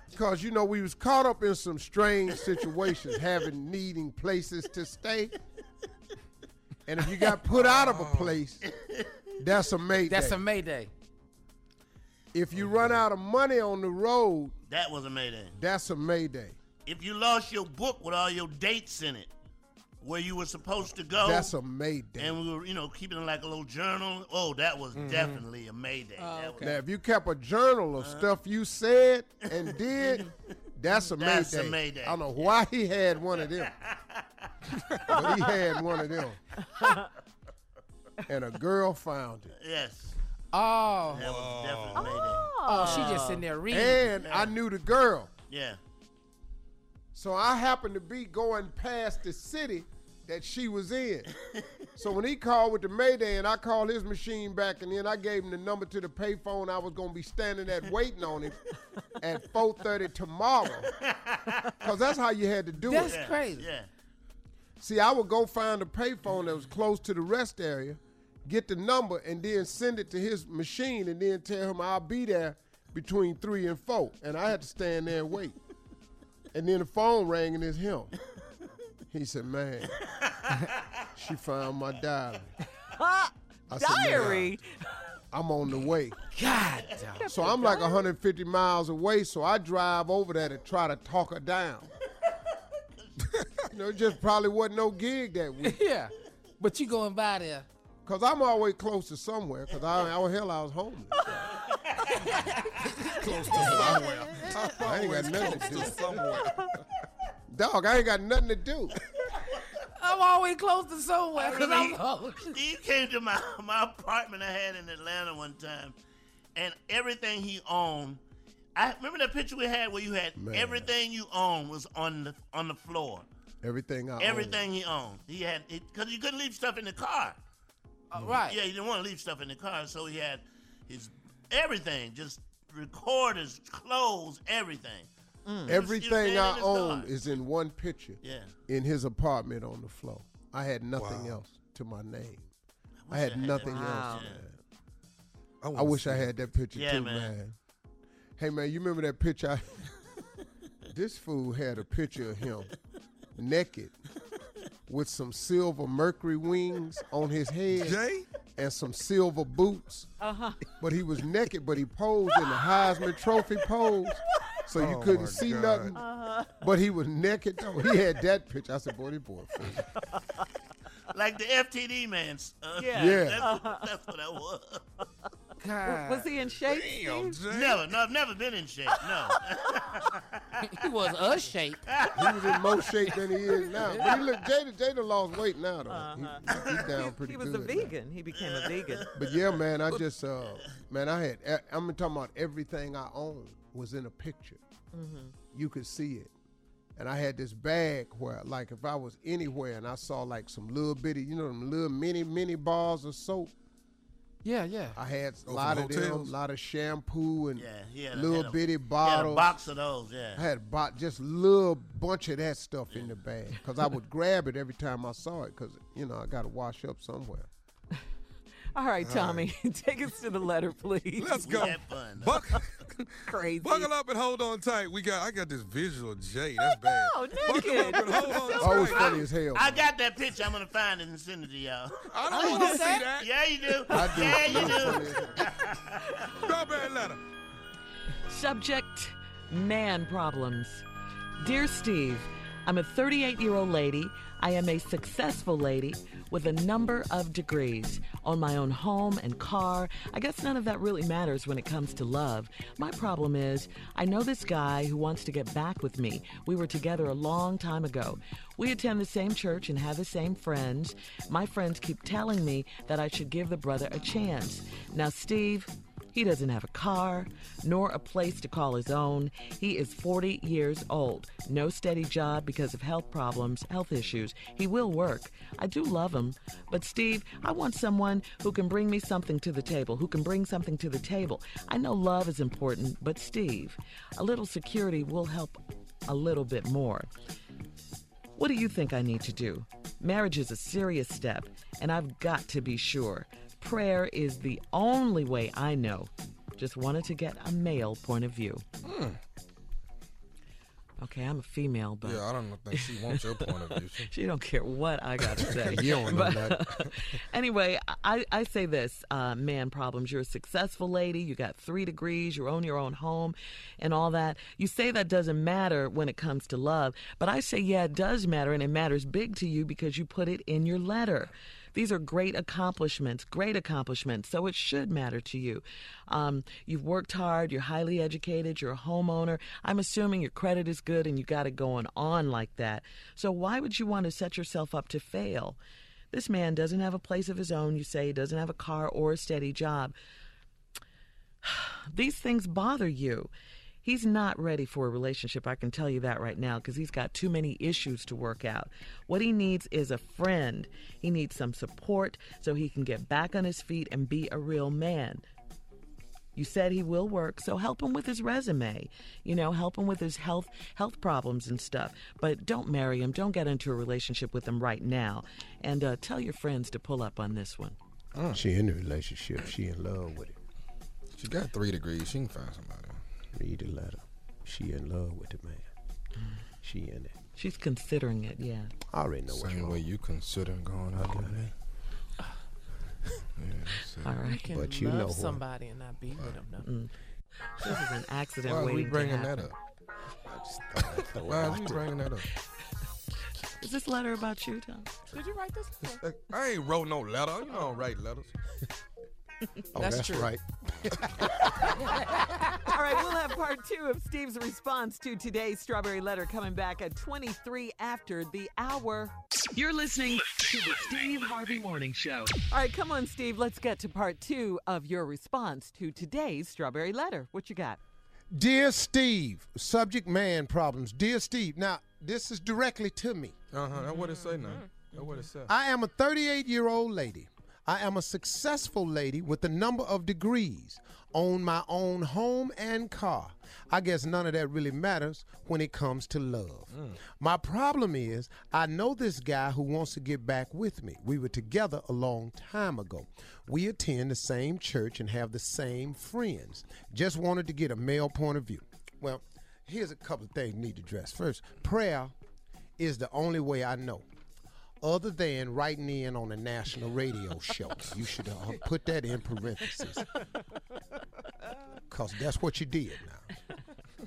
Because you know we was caught up in some strange situations, having needing places to stay. And if you got put out of a oh. place, that's a Mayday. That's a Mayday. If you run out of money on the road, that was a Mayday. that's a Mayday. If you lost your book with all your dates in it, where you were supposed to go, That's a Mayday. and we were, you know, keeping it like a little journal. Oh, that was Mm-hmm. definitely a Mayday. That was- Now, if you kept a journal of stuff you said and did, that's a That's a Mayday. Mayday. I don't know why he had one of them, but he had one of them. And a girl found it. yes, Oh. Oh, she just sitting there reading. And I knew the girl. Yeah. So I happened to be going past the city that she was in. so when he called with the Mayday and I called his machine back and then I gave him the number to the payphone I was gonna be standing at waiting on him at 4:30 tomorrow. Cause that's how you had to do That's it. Yeah. crazy. Yeah. See, I would go find a payphone that was close to the rest area, get the number, and then send it to his machine and then tell him I'll be there between three and four. And I had to stand there and wait. And then the phone rang and it's him. He said, Man, she found my diary. I said, "Man, diary. I'm on the way. God. So I'm like 150 miles away, so I drive over there to try to talk her down. you know, it just probably wasn't no gig that week. Yeah. But you going by there. Cause I'm always close to somewhere. Cause I, I was hell, I was homeless. Close to somewhere. I ain't got nothing to Close do. to somewhere. Dog, I ain't got nothing to do. I'm always close to somewhere I because I'm remember Steve came to my, my apartment I had in Atlanta one time, and everything he owned. I remember that picture we had where you had Man. everything you owned was on the on the floor. Everything I own. Everything he owned, he had because you couldn't leave stuff in the car. Uh, right. Yeah, he didn't want to leave stuff in the car, so he had his everything, just recorders, clothes, everything. Everything I own car. is in one picture. Yeah. In his apartment on the floor. I had nothing Wow. else to my name. I, wish had I had nothing that. else, Wow. man. I wanna wish I had that picture Yeah, too, man. man. Hey man, you remember that picture? I, this fool had a picture of him naked with some silver mercury wings on his head Jay? and some silver boots. Uh-huh. But he was naked, but he posed in the Heisman Trophy pose. So you Oh, couldn't see God. nothing. But he was naked though. He had that picture. I said, boy, this boy. Like the FTD man. Uh, Yeah. Yeah. That's, what- that's what I was. God. Was he in shape? Damn, Steve? Never. No, I've never been in shape. No. he was a shape. He was in more shape than he is now. But he look, Jada, Jada lost weight now though. He, he's down pretty He was good. a now. vegan. He became a vegan. But yeah, man, I just, uh, man, I had, I'm talking about everything I own was in a picture. You could see it. And I had this bag where, like, if I was anywhere and I saw like some little bitty, you know, them little mini, mini bars of soap, Yeah, yeah. I had a lot from of them, a lot of shampoo and Yeah, he had a, little had a, bitty he had a bottles. box of those. Yeah. I had bought just a little bunch of that stuff in the bag because I would grab it every time I saw it because, you know, I got to wash up somewhere. All right, Tommy, take us to the letter, please. Let's We go. had fun. Buck, Crazy. buckle up and hold on tight. We got. I got this visual of Jay. That's oh, bad. know, Buckle up and hold on Always tight. funny as hell. I got that picture. I'm gonna find it and send it to y'all. I don't oh, want to see that. Yeah, you do. I do. Yeah, you was do. funny as. Strawberry letter. Subject Man problems. Dear Steve, I'm a 38 year old lady. I am a successful lady with a number of degrees, own my own home and car. I guess none of that really matters when it comes to love. My problem is, I know this guy who wants to get back with me. We were together a long time ago. We attend the same church and have the same friends. My friends keep telling me that I should give the brother a chance. Now, Steve, he doesn't have a car, nor a place to call his own. He is 40 years old. No steady job because of health problems, health issues. He will work. I do love him. But, Steve, I want someone who can bring me something to the table, who can bring something to the table. I know love is important, but, Steve, a little security will help a little bit more. What do you think I need to do? Marriage is a serious step, and I've got to be sure. Prayer is the only way I know. Just wanted to get a male point of view. Hmm. Okay, I'm a female, but Yeah, I don't think she wants your point of view. She- she don't care what I got to say. You don't know But- that. anyway, I, I say this, uh, man problems. You're a successful lady. You got three degrees. You own your own home and all that. You say that doesn't matter when it comes to love. But I say, yeah, it does matter. And it matters big to you because you put it in your letter. These are great accomplishments, great accomplishments. So it should matter to you. Um, you've worked hard, you're highly educated, you're a homeowner. I'm assuming your credit is good and you got it going on like that. So why would you want to set yourself up to fail? This man doesn't have a place of his own, you say, he doesn't have a car or a steady job. These things bother you. He's not ready for a relationship, I can tell you that right now, because he's got too many issues to work out. What he needs is a friend. He needs some support so he can get back on his feet and be a real man. You said he will work, so help him with his resume. You know, help him with his health health problems and stuff. But don't marry him. Don't get into a relationship with him right now. And uh, tell your friends to pull up on this one. She in the relationship. She in love with it. She got three degrees. She can find somebody. Read the letter. She in love with the man. She in it. She's considering it, yeah. I already know what's Same wrong. way you considering going out there. man. Yeah, that's it. You But you love know what? somebody and not be with them. though. Mm. This is an accident Why are we bringing that up? I just thought I'd throw it Why are we bringing that up? Is this letter about you, Tom? Did you write this? letter? I ain't wrote no letter. You don't write letters. Oh, That's that's, true. right. All right, we'll have part two of Steve's response to today's strawberry letter coming back at 23 after the hour. You're listening to the Steve Harvey Morning Show. All right, come on, Steve. Let's get to part two of your response to today's strawberry letter. What you got? Dear Steve, subject man problems. Dear Steve, now this is directly to me. Uh huh. That's what it say now. That's what it say. I am a 38 year old lady. I am a successful lady with a number of degrees, own my own home and car. I guess none of that really matters when it comes to love. Mm. My problem is, I know this guy who wants to get back with me. We were together a long time ago. We attend the same church and have the same friends. Just wanted to get a male point of view. Well, here's a couple of things you need to address. First, prayer is the only way I know other than writing in on a national radio show. You should uh, put that in parentheses. Because that's what you did now.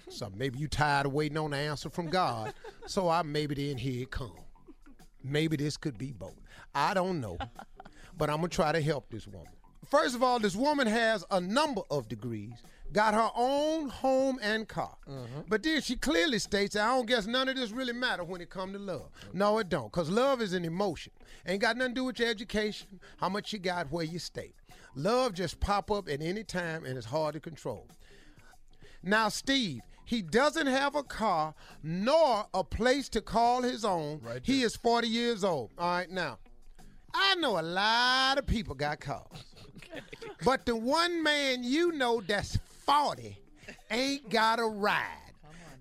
So maybe you tired of waiting on the answer from God. So I maybe then here it come. Maybe this could be both. I don't know. But I'm going to try to help this woman. First of all, this woman has a number of degrees, got her own home and car. Mm-hmm. But then she clearly states, I don't guess none of this really matter when it come to love. Mm-hmm. No, it don't, because love is an emotion. Ain't got nothing to do with your education, how much you got, where you stay. Love just pop up at any time and it's hard to control. Now, Steve, he doesn't have a car nor a place to call his own. Right he is 40 years old. All right, now, I know a lot of people got cars. But the one man you know that's 40 ain't got a ride.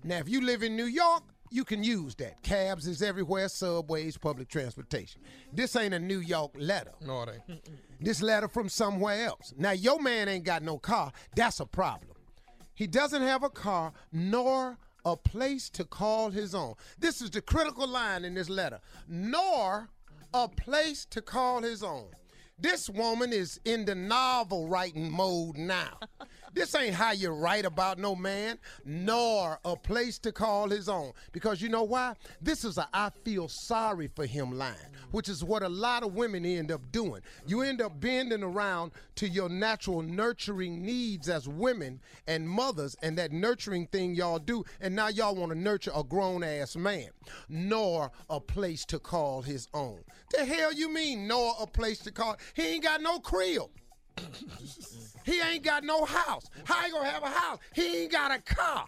Now, if you live in New York, you can use that. Cabs is everywhere, subways, public transportation. This ain't a New York letter. No, it ain't. This letter from somewhere else. Now, your man ain't got no car. That's a problem. He doesn't have a car nor a place to call his own. This is the critical line in this letter. Nor a place to call his own. This woman is in the novel writing mode now. This ain't how you write about no man, nor a place to call his own. Because you know why? This is a I feel sorry for him line, which is what a lot of women end up doing. You end up bending around to your natural nurturing needs as women and mothers, and that nurturing thing y'all do, and now y'all want to nurture a grown ass man, nor a place to call his own. The hell you mean, nor a place to call? He ain't got no crib. He ain't got no house. How you gonna have a house? He ain't got a car.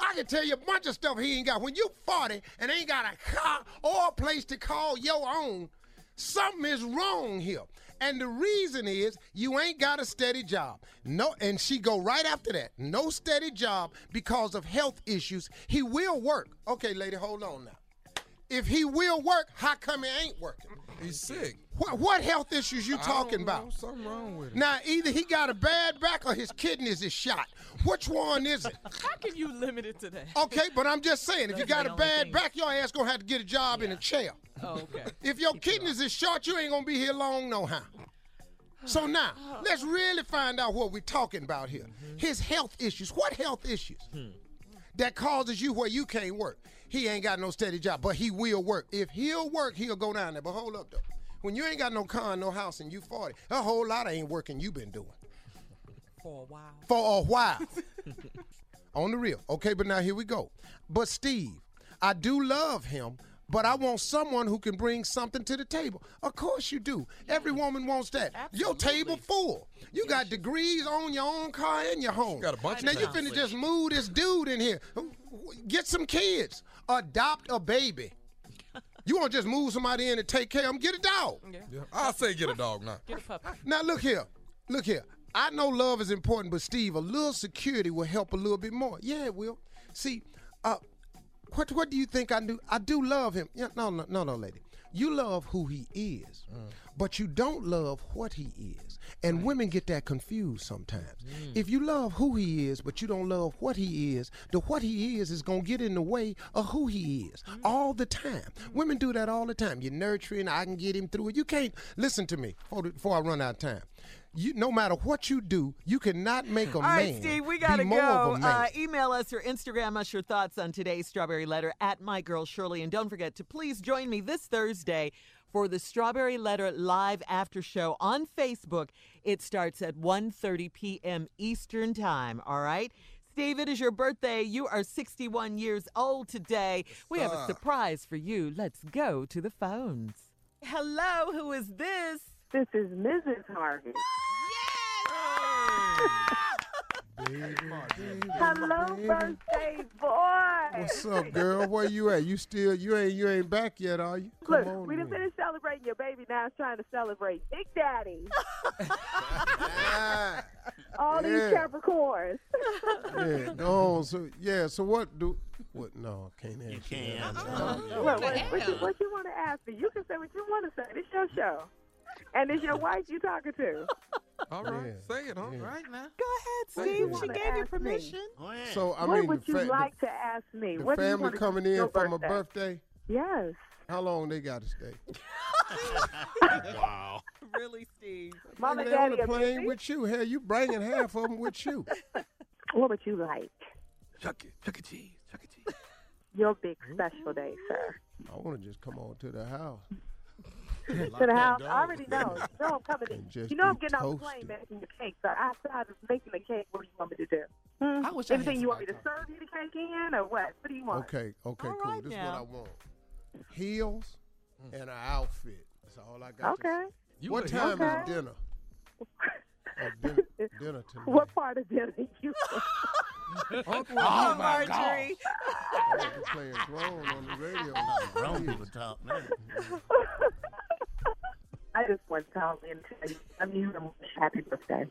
I can tell you a bunch of stuff he ain't got. When you 40 and ain't got a car or a place to call your own, something is wrong here. And the reason is you ain't got a steady job. No, and she go right after that. No steady job because of health issues. He will work. Okay, lady, hold on now. If he will work, how come he ain't working? He's sick. What, what health issues you I talking don't know, about? Something wrong with him. Now, either he got a bad back or his kidneys is shot. Which one is it? How can you limit it to that? Okay, but I'm just saying, if you got a bad back, your ass gonna have to get a job in a chair. Oh, okay. If your kidneys is short, you ain't gonna be here long no how. So now, let's really find out what we're talking about here. Mm-hmm. His health issues. What health issues? Hmm. That causes you where you can't work. He ain't got no steady job, but he will work. If he'll work, he'll go down there. But hold up though. When you ain't got no car, and no house, and you 40, a whole lot of ain't working you been doing. For a while. For a while. On the real. Okay, but now here we go. But Steve, I do love him, but I want someone who can bring something to the table. Of course you do. Every woman wants that. Your table full. You got degrees on your own car and your home. Got a bunch of now you things. finna just move this dude in here. Get some kids. Adopt a baby. You want to just move somebody in and take care of them? Get a dog. Yeah. I'll say get a dog now. Get a puppy. Now look here, look here. I know love is important, but Steve, a little security will help a little bit more. Yeah, it will. See, uh, what what do you think I do? I do love him. Yeah, no, no, no, no, lady. You love who he is, but you don't love what he is. And women get that confused sometimes. If you love who he is, but you don't love what he is, the what he is is gonna get in the way of who he is all the time. Women do that all the time. You're nurturing. I can get him through it. You can't listen to me before, before I run out of time. You, no matter what you do, you cannot make a All man. right, Steve, we got to go. Of a man. Uh, email us or Instagram us your thoughts on today's Strawberry Letter at My Girl Shirley. And don't forget to please join me this Thursday for the Strawberry Letter live after show on Facebook. It starts at 1.30 p.m. Eastern Time, all right? Steve, it is your birthday. You are 61 years old today. We have a surprise for you. Let's go to the phones. Hello, who is this? This is Mrs. Harvey. Hello, birthday boy. What's up, girl? Where you at? You still you ain't you ain't back yet, are you? Come Look, on we done then. finished celebrating your baby. Now it's trying to celebrate Big Daddy. All Yeah. these Capricorns. yeah, no. So yeah. So what do? What? No, I can't answer. You can't that. answer. No. What, what, what, you, what you want to ask me? You can say what you want to say. It's your show. And it's your wife you talking to. All right. Yeah. Say it, huh? Yeah. Right now. Go ahead, Thank Steve. you. She gave you ask me. permission. Go ahead. So I mean. what mean, would the, you fa- like to ask me? the, what the do you family want to coming in your for my birthday? birthday. Yes. How long they got to stay? wow. Really, Steve? Mom and They on Daddy the are plane busy. with you. Hell, you bringing half of them with you. What would you like? Chuck it. Chuck E. Cheese. Chuck E. Cheese. Your big special day, sir. I want to just come on to the house. To the house. I already know. You know I'm coming in. Just You know I'm be getting off the plane toasted. making the cake. So outside of making the cake, what do you want me to do? Hmm? I wish I had Anything you want me to serve you the cake in, or what? What do you want? Okay, okay, All cool. right this is what I want: heels and an outfit. That's all I got. Okay. say. You what time Okay. is dinner? Oh, dinner, dinner tonight. What part of dinner you? Uncle, Oh, you my Marjorie. I'm playing drone on the radio. Grown people talk now. I just want to call in and tell you, I mean, I'm happy birthday.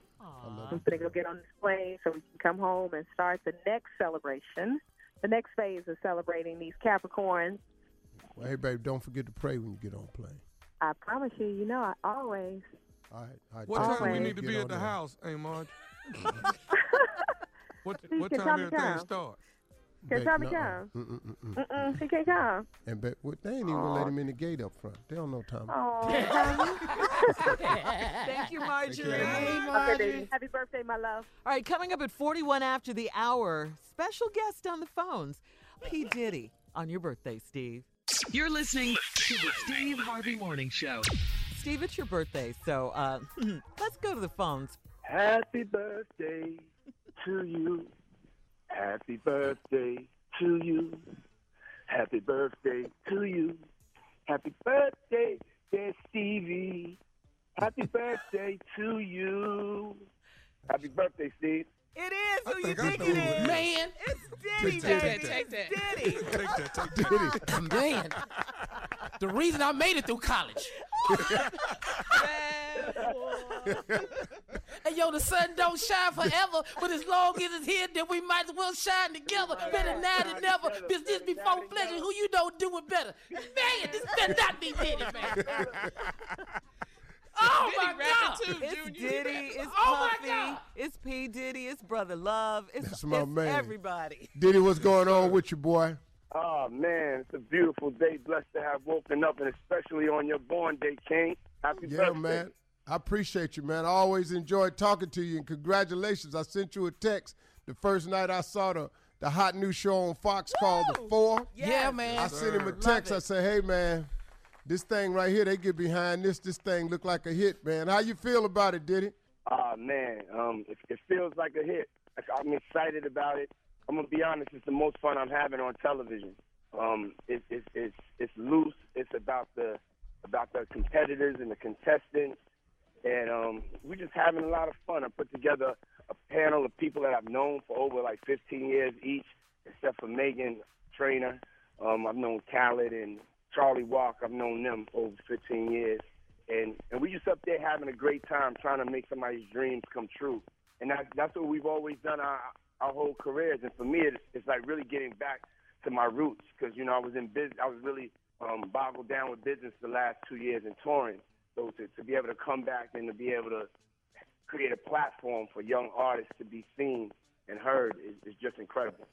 I'm gonna go get on this plane so we can come home and start the next celebration, the next phase of celebrating these Capricorns. Well, hey, babe, don't forget to pray when you get on plane. I promise you, you know, I always. All right. All right What tell time we need to be at the there. house, hey Marge? what Please what can time tell me everything time. Start? Can Bet- Tommy nuh-uh. come? Mm-mm-mm-mm. Mm-mm, he can't come. And bet, well, they ain't even gonna let him in the gate up front. They don't know Tommy. Oh, Tommy. Thank you, Marjorie. Okay, baby. Happy birthday, my love. All right, coming up at 41 after the hour, special guest on the phones, P. Diddy, on your birthday, Steve. You're listening to the Steve Harvey Morning Show. Steve, it's your birthday, so uh, let's go to the phones. Happy birthday to you. Happy birthday to you. Happy birthday to you. Happy birthday, dear Stevie. Happy birthday to you. Happy birthday, Steve. It is who you think think know it who it is. is. Man, it's Diddy, Take that, baby. take that, It's Diddy. Take that, take that. Man, the reason I made it through college. and yo, the sun don't shine forever, but as long as it's here, then we might as well shine together. Better now than never. This this before pleasure. Who you know do it better? Man, this better not be Diddy, man. Oh, oh my God! It's Diddy, it's Oh, Puffy, it's P. Diddy, it's Brother Love, it's, That's my it's man. everybody. Diddy, what's going on with you, boy? Oh, man, it's a beautiful day. Blessed to have woken up, and especially on your born day, King. Happy birthday. Yeah, birthday. man. I appreciate you, man. I always enjoyed talking to you, and congratulations. I sent you a text the first night I saw the the hot new show on Fox called The Four. Yeah, man. I sent him a text. I said, "Hey, man, this thing right here, they get behind this. This thing look like a hit, man. How you feel about it, Diddy? Oh man, um, it, it feels like a hit. I'm excited about it. I'm gonna be honest; it's the most fun I'm having on television. Um, it, it, it's it's loose. It's about the about the competitors and the contestants, and um, we're just having a lot of fun. I put together a panel of people that I've known for over like 15 years each, except for Megan Trainor. Um, I've known Khaled and Charlie Walk. I've known them over 15 years and and we just up there having a great time trying to make somebody's dreams come true. And that, that's what we've always done our our whole careers. And for me, it's, it's like really getting back to my roots because you know I was in business. I was really um, boggled down with business the last two years in touring. So to, to be able to come back and to be able to create a platform for young artists to be seen and heard is, is just incredible.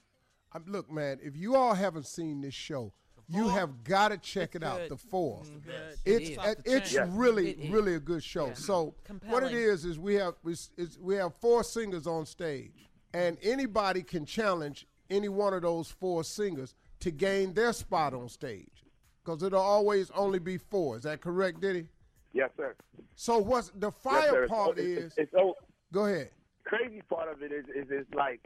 Look, man, if you all haven't seen this show, you have got to check it out. good. The 4 It It's is. uh, it's Yes. really It is. really a good show. So what it is is we have is, is we have four singers on stage, and anybody can challenge any one of those four singers to gain their spot on stage, because it'll always only be four. Is that correct, Diddy? Yes, sir. So what's the fire sir. It's- part it's, is? it's, so Go ahead. crazy part of it is is it's like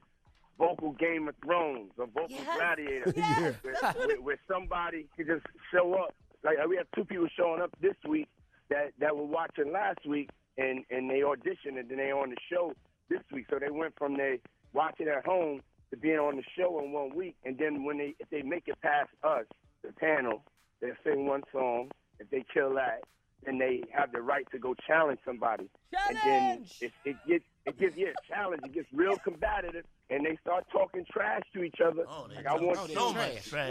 vocal Game of Thrones or vocal Yes. Gladiator, Yes. where, where, where somebody could just show up. Like uh, we have two people showing up this week that that were watching last week, and and they auditioned and then they on the show this week. So they went from they watching at home to being on the show in one week, and then when they if they make it past us, the panel, they sing one song. If they kill that, then they have the right to go challenge somebody. Challenge! And then it, it gets it gets yeah challenge. It gets real combative, and they start talking trash to each other. Oh, like I want you. so much trash.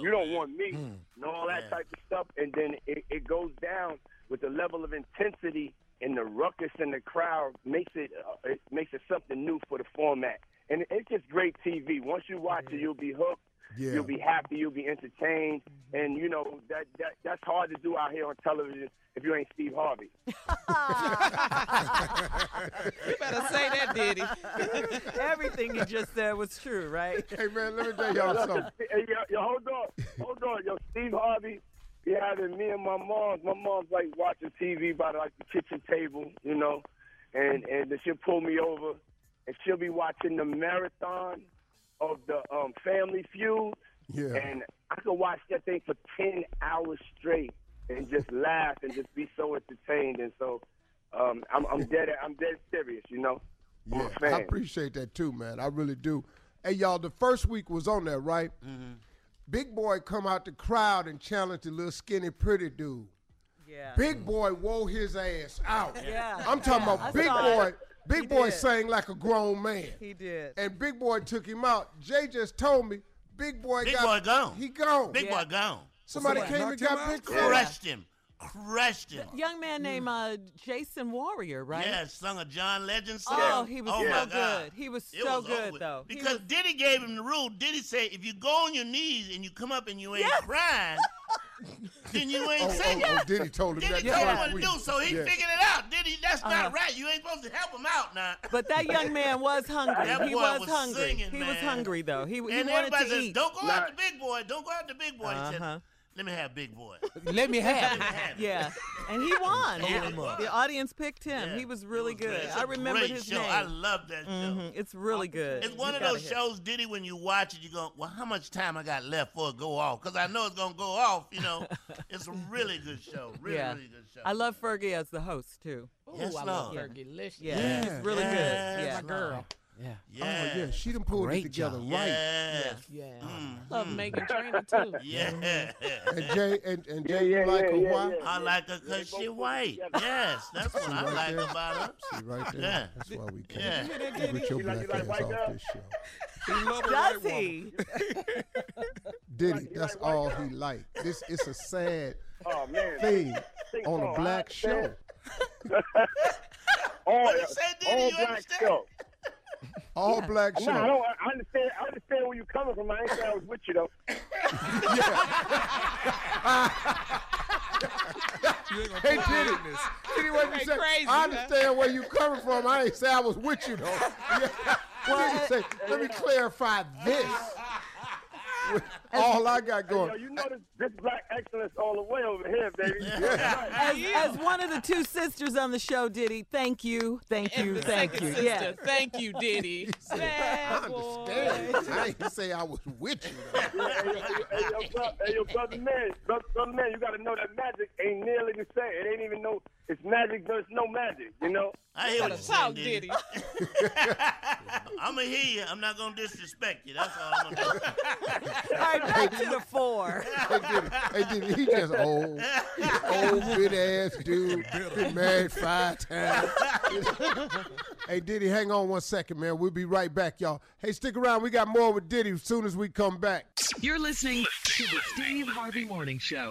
You don't want me, and all that Yeah. type of stuff. And then it, it goes down with the level of intensity and the ruckus in the crowd makes it uh, it makes it something new for the format. And it's just great TV. Once you watch it, you'll be hooked. Yeah. You'll be happy. You'll be entertained. And you know that, that that's hard to do out here on television if you ain't Steve Harvey. You better say that, Diddy. Everything you just said was true, right? Hey man, let me tell y'all something. Hey, yo, yo, hold on, hold on, yo, Steve Harvey. He having me and my mom. My mom's like watching TV by like the kitchen table, you know, and and she'll pull me over, and she'll be watching the marathon of the um, Family Feud, Yeah. and I could watch that thing for ten hours straight and just laugh and just be so entertained. And so, um, I'm, I'm dead. I'm dead serious, you know. I'm a Yeah, fan. I appreciate that too, man. I really do. Hey, y'all, the first week was on there, right? Mm-hmm. Big Boy come out the crowd and challenge the little skinny pretty dude. Yeah. Big Boy wore his ass out. Yeah. I'm talking Yeah, I about Big Boy. it. Big He Boy did. sang like a grown man. He did. And Big Boy took him out. Jay just told me Big Boy Big got boy gone. He gone. Big Yeah. boy gone. Somebody Somebody came and got out? Big Boy. Crushed him. Crushed him. Young man named uh, Jason Warrior, right? Yeah, sung a John Legend song. Oh, he was Oh, so my God. good. He was It so was good, though. He Because Diddy gave him the rule. Diddy said, if you go on your knees and you come up and you ain't Yes. crying, then you ain't Oh, singing. oh, oh, Diddy told him Diddy that told him first what to do, so he Yeah. figured it out. Diddy, that's Uh-huh. not right. You ain't supposed to help him out now. But that young man was hungry. That he boy was, was hungry. singing, he was hungry though. He, he and wanted everybody to says, eat. don't go out the big boy. Don't go out the big boy. He Uh-huh. said, let me have big boy. Let me have it. Yeah, and he won. Yeah, the, he won. the audience picked him. Yeah, he was really it was great. good. It's I a remembered great his show. name. I love that show. Mhm, It's really good. It's one You of gotta those hear it. shows, Diddy, when you watch it, you go, well, how much time I got left for it go off? Because I know it's going to go off, you know. it's a really good show. Really, yeah. really good show. I love Fergie as the host too. Ooh, Yes, I love Lord. Fergie. Licious. Yeah, Yeah. she's really Yes, good. Yeah, My girl. Yeah. Yeah. Oh, yeah, she done pulled Great it together job. right. Yes. Yeah. Mm, Love. Megan Trainor too. Yeah. And Jay, and, and Jay, yeah, you like yeah, her yeah, why? yeah. I like her because she white. Yes, that's what See I right like there? about her. See right there. Yeah. That's why we can't Yeah. get your You like- you black like ass white off this show. He Does he? Diddy, that's all he like. This it's a sad Oh man. thing on a black show. understand. all, What you say, Diddy? All You black show. No, I don't. I understand. I understand where you're coming from. I ain't saying I was with you though. You Hey, put Diddy. Diddy, what you Hey, say? crazy, I understand where you're coming from. I ain't say I was with you though. Yeah. Well, Diddy uh, say, let me uh, clarify this. Uh, all I got going Yo, going. you know this, this black excellence all the way over here, baby. As, as one of the two sisters on the show, Diddy, thank you, thank And you, the thank you. sister. Yeah. Thank you, Diddy. I Bad boy. understand. I ain't say I was with you though. hey, yo, hey, yo, bro, hey, yo, brother man, brother, brother man, you got to know that magic ain't nearly the same. It ain't even no. It's magic versus no magic. You know. I hear what you're saying, Diddy. I'm going to hear you. I'm not going to disrespect you. That's all I'm going to do. All right, back to the four. Hey, Diddy, hey, Diddy, he just old, old bit ass dude. Been married five times. hey, Diddy, hang on one second, man. We'll be right back, y'all. Hey, stick around. We got more with Diddy as soon as we come back. You're listening to the Steve Harvey Morning Show.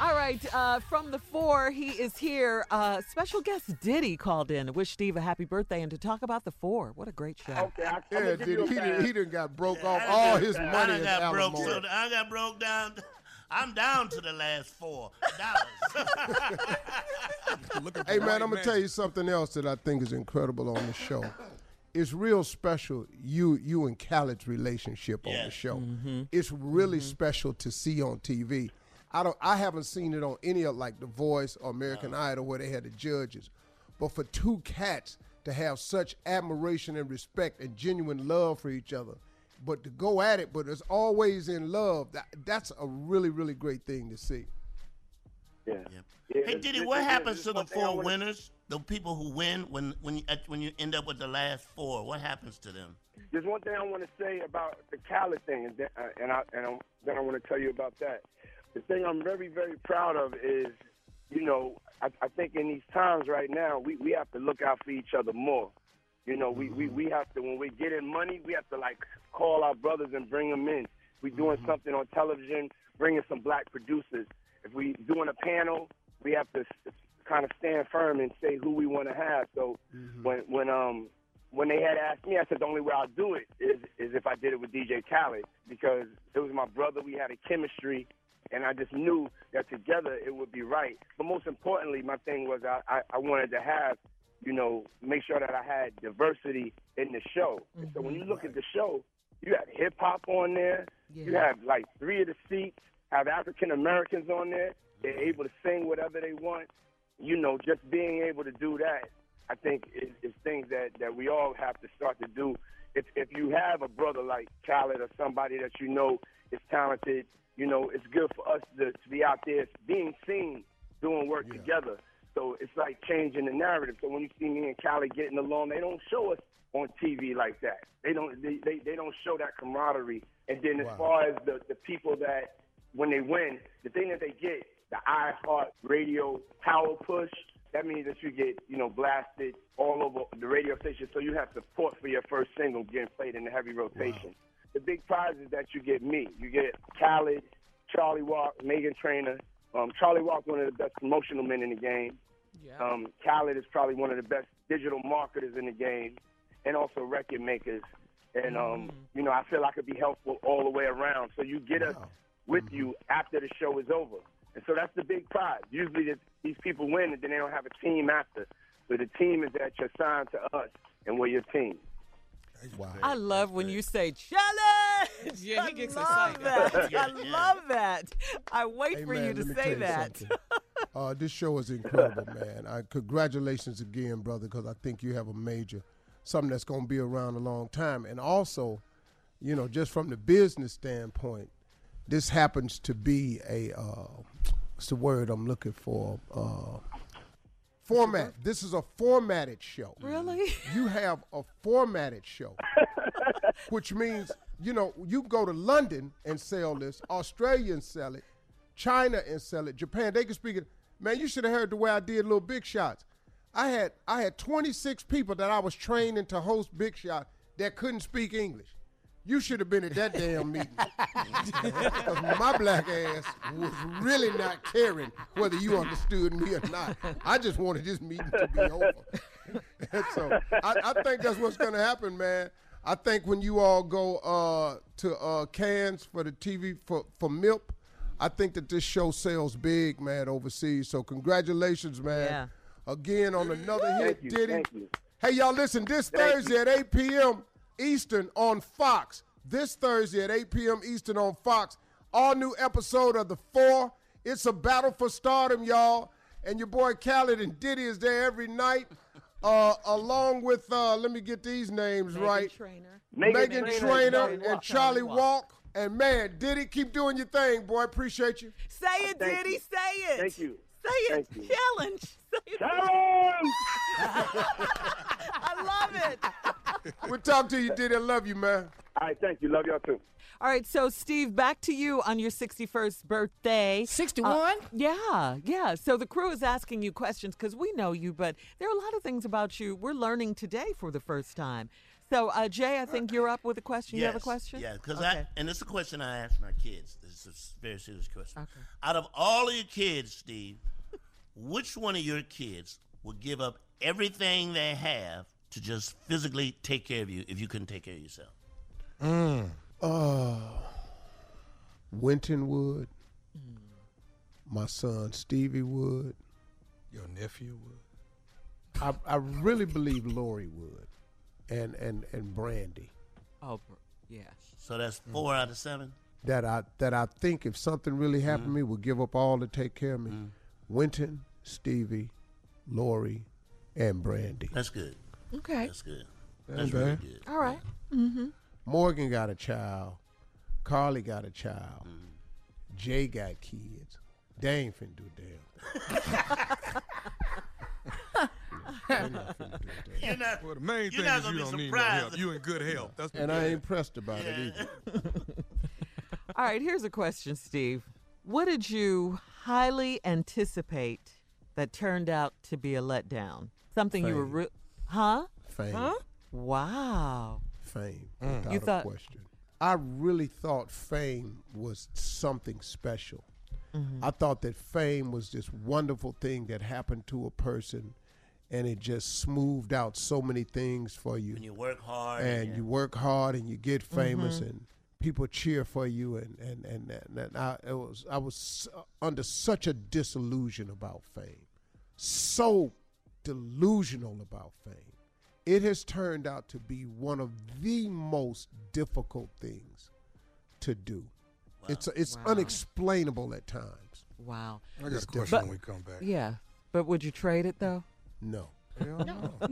All right, uh, from the four, he is here. Uh, special guest Diddy called in to wish Steve a happy birthday and to talk about the four. What a great show. Okay, I, Yeah, gonna give you Diddy, he done, pass. he done got broke off I all his I money done in got broke, so I got broke down. I'm down to the last four dollars. Hey man, I'm gonna tell you something else that I think is incredible on the show. It's real special you you and Khaled's relationship on the show. It's really special to see on TV. I don't I haven't seen it on any of like The Voice or American Idol where they had the judges. But for two cats to have such admiration and respect and genuine love for each other, but to go at it, but it's always in love. That, that's a really, really great thing to see. Yeah. Yeah. Yeah, Hey Diddy, what happens this to the one thing I four wanna- winners? The people who win when when you, when you end up with the last four. What happens to them? There's one thing I want to say about the Khaled thing, and then, uh, and I and I'm, then I want to tell you about that. The thing I'm very very proud of is, you know, I, I think in these times right now, we we have to look out for each other more. You know, we, we, we have to when we get in money, we have to like call our brothers and bring them in. we're doing something on television, bringing some black producers. If we doing a panel, we have to kind of stand firm and say who we want to have. So when when um when they had asked me, I said the only way I'll do it is is if I did it with DJ Khaled because it was my brother. We had a chemistry, and I just knew that together it would be right. But most importantly, my thing was I I, I wanted to have you know make sure that I had diversity in the show. And so when you look at the show, you have hip hop on there. You have like three of the seats have African Americans on there. They're able to sing whatever they want. You know, just being able to do that, I think is, is things that, that we all have to start to do. If if you have a brother like Khaled or somebody that you know is talented, you know, it's good for us to, to be out there being seen doing work together. So it's like changing the narrative. So when you see me and Khaled getting along, they don't show us on TV like that. They don't they, they, they don't show that camaraderie. And then as Wow. far as the, the people that when they win, the thing that they get, the iHeart radio power push, that means that you get, you know, blasted all over the radio station. So you have support for your first single getting played in the heavy rotation. The big prize is that you get me. You get Khaled, Charlie Walk, Megan Trainor, Um, Charlie Walk, one of the best promotional men in the game. Um, Khaled is probably one of the best digital marketers in the game, and also record makers. And um, you know, I feel I could be helpful all the way around. So you get us with you after the show is over, and so that's the big prize. Usually, that these people win, and then they don't have a team after. But the team is that you're signed to us, and we're your team. Wow. I love when you say challenge. Yeah, he gets I love excited. that. I love that. I wait Hey, for man, you to let me say you that. something. uh, this show is incredible, man. I, congratulations again, brother, because I think you have a major, something that's going to be around a long time. And also, you know, just from the business standpoint, this happens to be a, uh, what's the word I'm looking for? Uh, format. This is a formatted show. Really? You have a formatted show, which means, you know, you go to London and sell this, Australia and sell it, China and sell it, Japan, they can speak it. Man, you should have heard the way I did little big shots. I had I had 26 people that I was training to host big shot that couldn't speak English. You should have been at that damn meeting. 'Cause my black ass was really not caring whether you understood me or not. I just wanted this meeting to be over. And so I, I think that's what's going to happen, man. I think when you all go uh, to uh, Cannes for the TV for for MILP, I think that this show sells big, man, overseas. So congratulations, man. Yeah. Again on another hit, Thank you, Diddy. thank you. Hey, y'all, listen, this Thank Thursday at 8 p.m. Eastern on Fox. This Thursday at 8 p.m. Eastern on Fox. All new episode of The Four. It's a battle for stardom, y'all. And your boy Khaled and Diddy is there every night, uh, along with, uh, let me get these names Megan right. Trainor. Megan Megan Trainor Trainer and and Charlie Charlie Walk. Walk. And man, Diddy, keep doing your thing, boy. Appreciate you. Say it, Thank Diddy. you. Say it. Thank you. Say it. Thank you. Challenge. Say it. Challenge! I love it. We'll talk to you, Diddy. I love you, man. All right, thank you. Love y'all too. All right, so Steve, back to you on your 61st birthday. 61? Yeah, yeah. So the crew is asking you questions because we know you, but there are a lot of things about you we're learning today for the first time. So, uh, Jay, I think you're up with a question. You have a question? Yeah, because okay. I and it's a question I ask my kids. This is a very serious question. Okay. Out of all of your kids, Steve, which one of your kids would give up everything they have to just physically take care of you if you couldn't take care of yourself? Mm. Uh, Wynton would. Mm. My son Stevie would. Your nephew would. I, I really believe Lori would, and and and Brandi. Oh, br- yeah. So that's mm. four out of seven. That I that I think if something really happened to me, would give up all to take care of me. Wynton, Stevie, Lori, and Brandi. That's good. Okay. That's good. Ain't That's really good. All right. Mm-hmm. Morgan got a child. Karli got a child. Jay got kids. They ain't finna do a damn. They not finna do a damn. You're not, Well, the main you're thing not is gonna you be don't need no surprised. help. You in good health. That's And I ain't pressed about it either. All right, here's a question, Steve. What did you highly anticipate that turned out to be a letdown? Something you were, re- huh? Fame. Huh? Wow. Fame. Mm. Without You a thought- question. I really thought fame was something special. Mm-hmm. I thought that fame was this wonderful thing that happened to a person and it just smoothed out so many things for you. When you work hard and you work hard and you get famous Mm-hmm. and people cheer for you and and and, and, and I it was I was under such a disillusion about fame, so delusional about fame. It has turned out to be one of the most difficult things to do. It's it's Wow. unexplainable at times. Wow. I got It's a question different. when we come back. Yeah. But would you trade it, though? No, Hell no. No,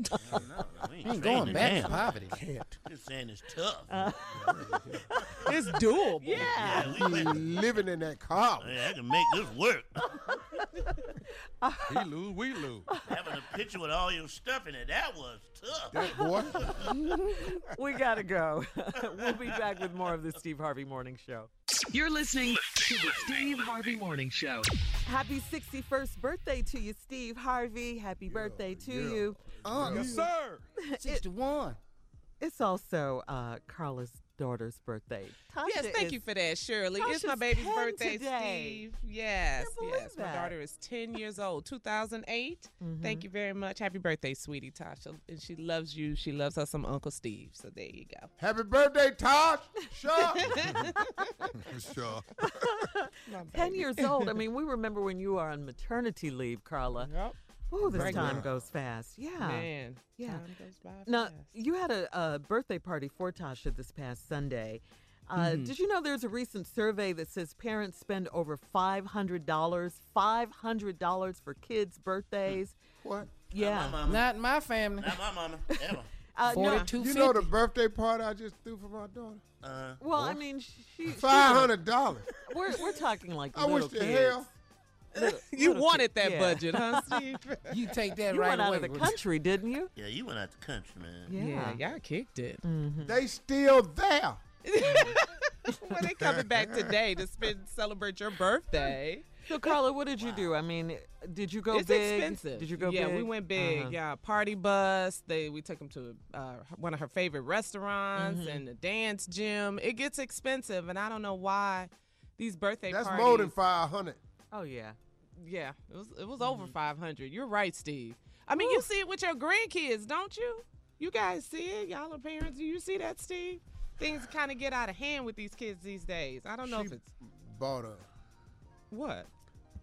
we ain't Ain't going back down. to poverty. can't. Just saying it's tough. Uh, It's doable. Yeah. yeah, we, living in that car. yeah, I can make this work. he lose, we lose. Having a picture with all your stuff in it, that was tough. That boy. we got to go. we'll be back with more of the Steve Harvey Morning Show. You're listening to the Steve Harvey Morning Show. Happy 61st birthday to you, Steve Harvey. Happy birthday to yeah. you. Uh, Yes, sir. 61. It's also uh, Carla's daughter's birthday. yes, thank is- you for that, Shirley. it's my baby's birthday, today. Steve. Yes, believe yes. My daughter is 10 years old, 2008. Mm-hmm. Thank you very much. Happy birthday, sweetie Tasha. And she loves you. She loves her some Uncle Steve. So there you go. Happy birthday, Tosh. Sure. sure. 10 years old. I mean, we remember when you were on maternity leave, Carla. Yep. Oh, this Right time now. goes fast. Yeah. Man, Yeah. time goes by Now, fast. you had a, a birthday party for Tasha this past Sunday. Uh, Mhm. Did you know there's a recent survey that says parents spend over $500, $500 for kids' birthdays? What? Yeah. Not my family. Not my mama. Ever. Uh, no. You know the birthday party I just threw for my daughter? Uh, Well, I mean, she. Five hundred dollars. We're, we're talking like I wish little the kids. hell. Little- You little wanted kid- that yeah. budget, huh, Steve? You take that You right went out away. of the country, didn't you? Yeah, you went out the country, man. Yeah. yeah, y'all kicked it. They still there. well, they coming back today to spend celebrate your birthday. So, Carla, what did you do? I mean, did you go it's big? expensive. Did you go yeah, big? we went big. Uh-huh. Yeah, party bus. They we took them to uh, one of her favorite restaurants Mhm. and the dance gym. It gets expensive, and I don't know why these birthday That's parties. more than five hundred. Oh, yeah. Yeah, it was it was over mm-hmm. five hundred. You're right, Steve. I mean, you see it with your grandkids, don't you? You guys see it. Y'all are parents. Do you see that, Steve? Things kind of get out of hand with these kids these days. I don't know if it's Bought a what.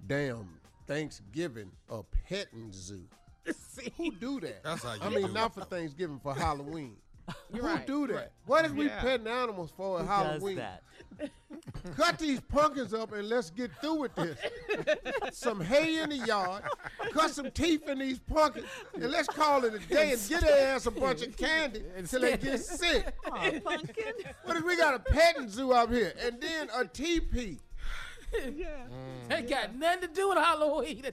damn Thanksgiving a petting zoo. See? Who do that? That's how you I mean, do not for Thanksgiving, for Halloween. You're Who right. do that? Right. What if we Yeah. petting animals for Who does Halloween? that? Cut these pumpkins up and let's get through with this. some hay in the yard, cut some teeth in these pumpkins, and let's call it a day and get their ass a bunch of candy until they get sick. Aw, pumpkin. What if we got a petting zoo up here and then a teepee? yeah. They got nothing to do with Halloween.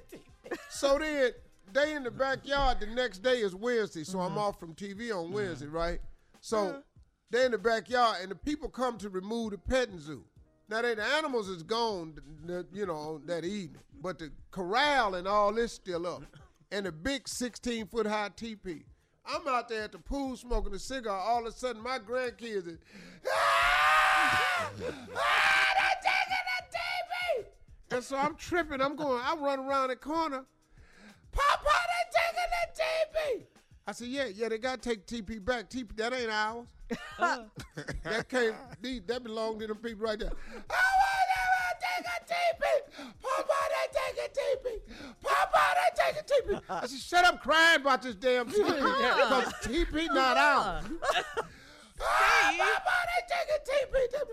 So then they in the backyard. The next day is Wednesday, so I'm off from TV on Wednesday, right? So they in the backyard, and the people come to remove the petting zoo. Now they, the animals is gone, you know, that evening, but the corral and all this still up, and the big 16 foot high teepee. I'm out there at the pool smoking a cigar. All of a sudden, my grandkids is. Ah! Ah, they taking the teepee! And so I'm tripping. I'm going. I run around the corner. Papa, they taking the TP. I said, yeah, yeah, they got to take TP back. TP, that ain't ours. that came, these- that belonged to them people right there. I want to take a TP. Papa, they take a TP. Papa, they take a TP. I said, shut up crying about this damn TP. Because TP not ours. Ah, Papa, they take a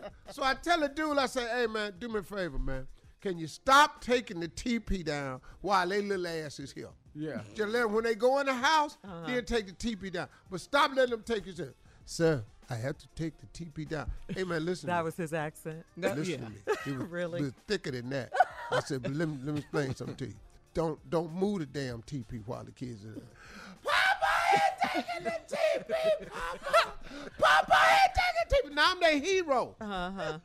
TP. So I tell the dude, I say, hey, man, do me a favor, man. Can you stop taking the TP down while they little ass is here? Yeah. Just let them, when they go in the house, Uh-huh. then take the TP down. But stop letting them take it. Say, Sir, I have to take the TP down. Hey, man, listen. to That me. was his accent. No, Listen yeah. to me. It was, Really? it was thicker than that. I said, but let me, let me explain something to you. Don't don't move the damn TP while the kids are there. Papa ain't taking the TP, Papa. Papa ain't taking TP. Now I'm their hero. Uh-huh.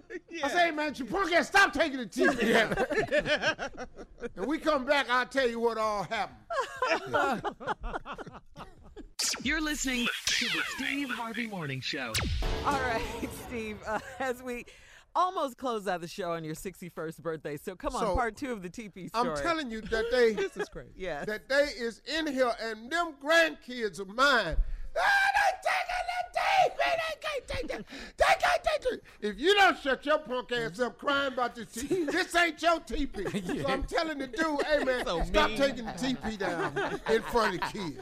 I say, hey, man, you punk ass, stop taking the TP. and we come back, I'll tell you what all happened. You're listening to the Steve Harvey Morning Show. All right, Steve, uh, as we almost close out the show on your 61st birthday, so come on, So, part two of the TP story. I'm telling you that they This is crazy. Yes. that they is in here and them grandkids of mine. They taking the TP. They can't take that. They can't take it. If you don't shut your punk ass up crying about this TP, this ain't your TP. So I'm telling the dude, hey man, So stop mean. taking the TP down in front of the kids.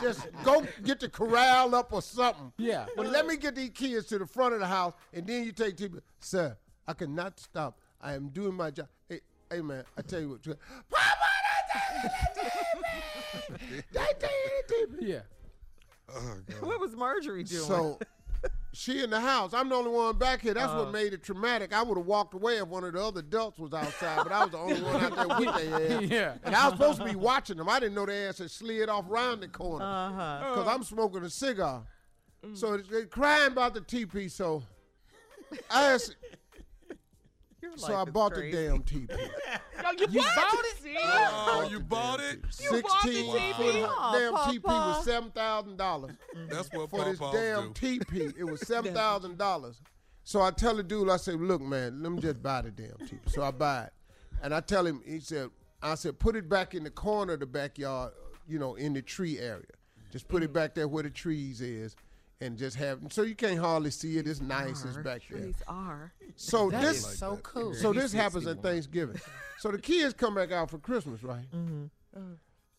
Just go get the corral up or something. Yeah. But let me get these kids to the front of the house and then you take TP. Sir, I cannot stop. I am doing my job. Hey, hey man, I tell you what. Papa, they taking the TP. They taking the TP. Yeah. what was Marjorie doing? So she in the house. I'm the only one back here. That's Oh. what made it traumatic. I would have walked away if one of the other adults was outside, but I was the only one out there with their ass. Yeah. And I was supposed to be watching them. I didn't know their ass had slid off around the corner. Uh-huh. Because I'm smoking a cigar. So they crying about the TP, so I asked, Your so I bought crazy. the damn TP. Yo, you, You bought, bought it? See? Oh, oh, you bought it? You bought the 16 TP? foot damn Papa. TP was seven thousand dollars mm, That's what for this damn do. TP. It was seven thousand dollars. So I tell the dude, I say, look, man, let me just buy the damn TP. So I buy it. And I tell him, he said, I said, put it back in the corner of the backyard, you know, in the tree area. Just put it mm. back there where the trees is and just have so you can't hardly see it. It's nice, it's back there. Trees are. So That this is so cool. So this happens at Thanksgiving. so the kids come back out for Christmas, right? Mm-hmm.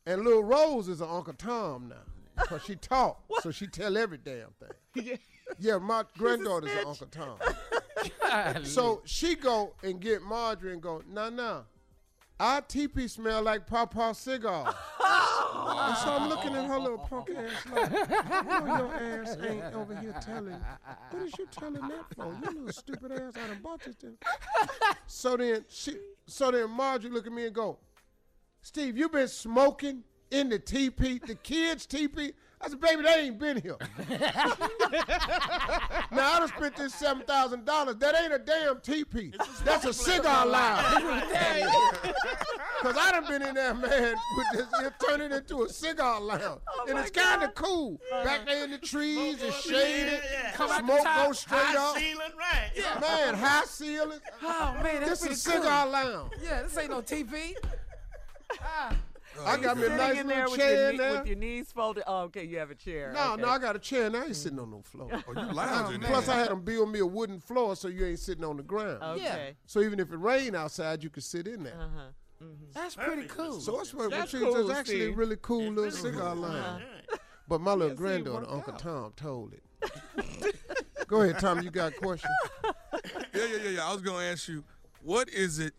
And little Rose is an Uncle Tom now. Cause she talk, so she tell every damn thing. yeah, my granddaughter's an Uncle Tom. so she go and get Marjorie and go, nah, nah. Our teepee smell like Pawpaw cigar. and so I'm looking at her little punk ass like, you know your ass ain't over here telling. What is you telling that for? You little stupid ass. I done bought this thing. So then she, so then Marjorie look at me and go, Steve, you been smoking in the teepee, the kids' teepee? I said, baby, they ain't been here. now I done spent this seven thousand dollars. That ain't a damn teepee. That's a cigar lounge. Cause I done been in there, man, with this, it turned it into a cigar lounge, and it's kind of cool. Back there in the trees, it's shaded. Come out the Smoke top, goes straight high up. ceiling, right? Yeah. Man, high ceiling. Oh man, that's This pretty is cigar cool. lounge. Yeah, this ain't no TV. Ah. I got me a nice in there little with chair your, in there. with your knees folded. Oh, okay, you have a chair. No, okay. no, I got a chair and I ain't sitting on no floor. Oh, you lounging in Plus. I had them build me a wooden floor so you ain't sitting on the ground. Okay. So even if it rain outside, you can sit in there. Uh-huh. That's pretty cool. So it's what That's which cool, is actually Steve. really cool little cigar lounge. But my little granddaughter, Uncle Tom, told it. Go ahead, Tom. You got a question? Yeah, yeah, yeah, yeah. I was gonna ask you, what is it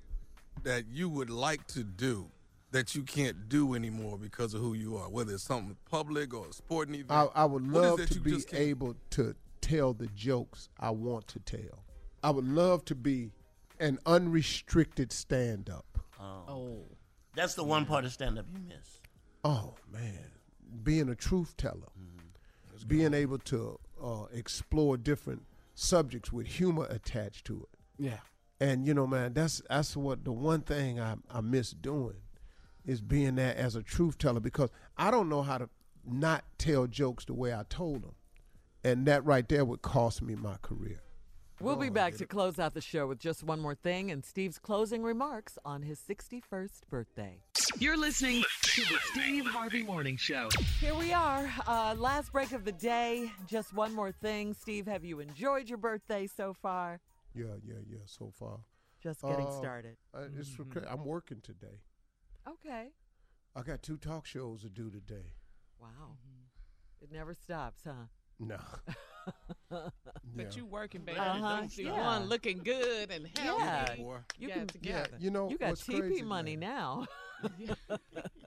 that you would like to do that you can't do anymore because of who you are? Whether it's something public or a sporting event. I, I would love to be able to tell the jokes I want to tell. I would love to be an unrestricted stand-up. Oh. That's the one part of stand up you miss. Oh man, being a truth teller, being able to uh, explore different subjects with humor attached to it. Yeah. And you know, man, that's that's what the one thing I, I miss doing is being there as a truth teller because I don't know how to not tell jokes the way I told them, and that right there would cost me my career. We'll be back to close out the show with just one more thing and Steve's closing remarks on his 61st birthday. You're listening to the Steve Harvey Morning Show. Here we are, uh, last break of the day. Just one more thing. Steve, have you enjoyed your birthday so far? Yeah, yeah, yeah. So far, Just getting Uh, started. I- it's recra- I'm working today. Okay. I got two talk shows to do today. Wow. It never stops, huh? No. But Yeah. you working, baby. Uh-huh, Don't see yeah. one looking good and healthy. Yeah. Boy. You Got can together. Yeah, You know, You got TP crazy, money man? now.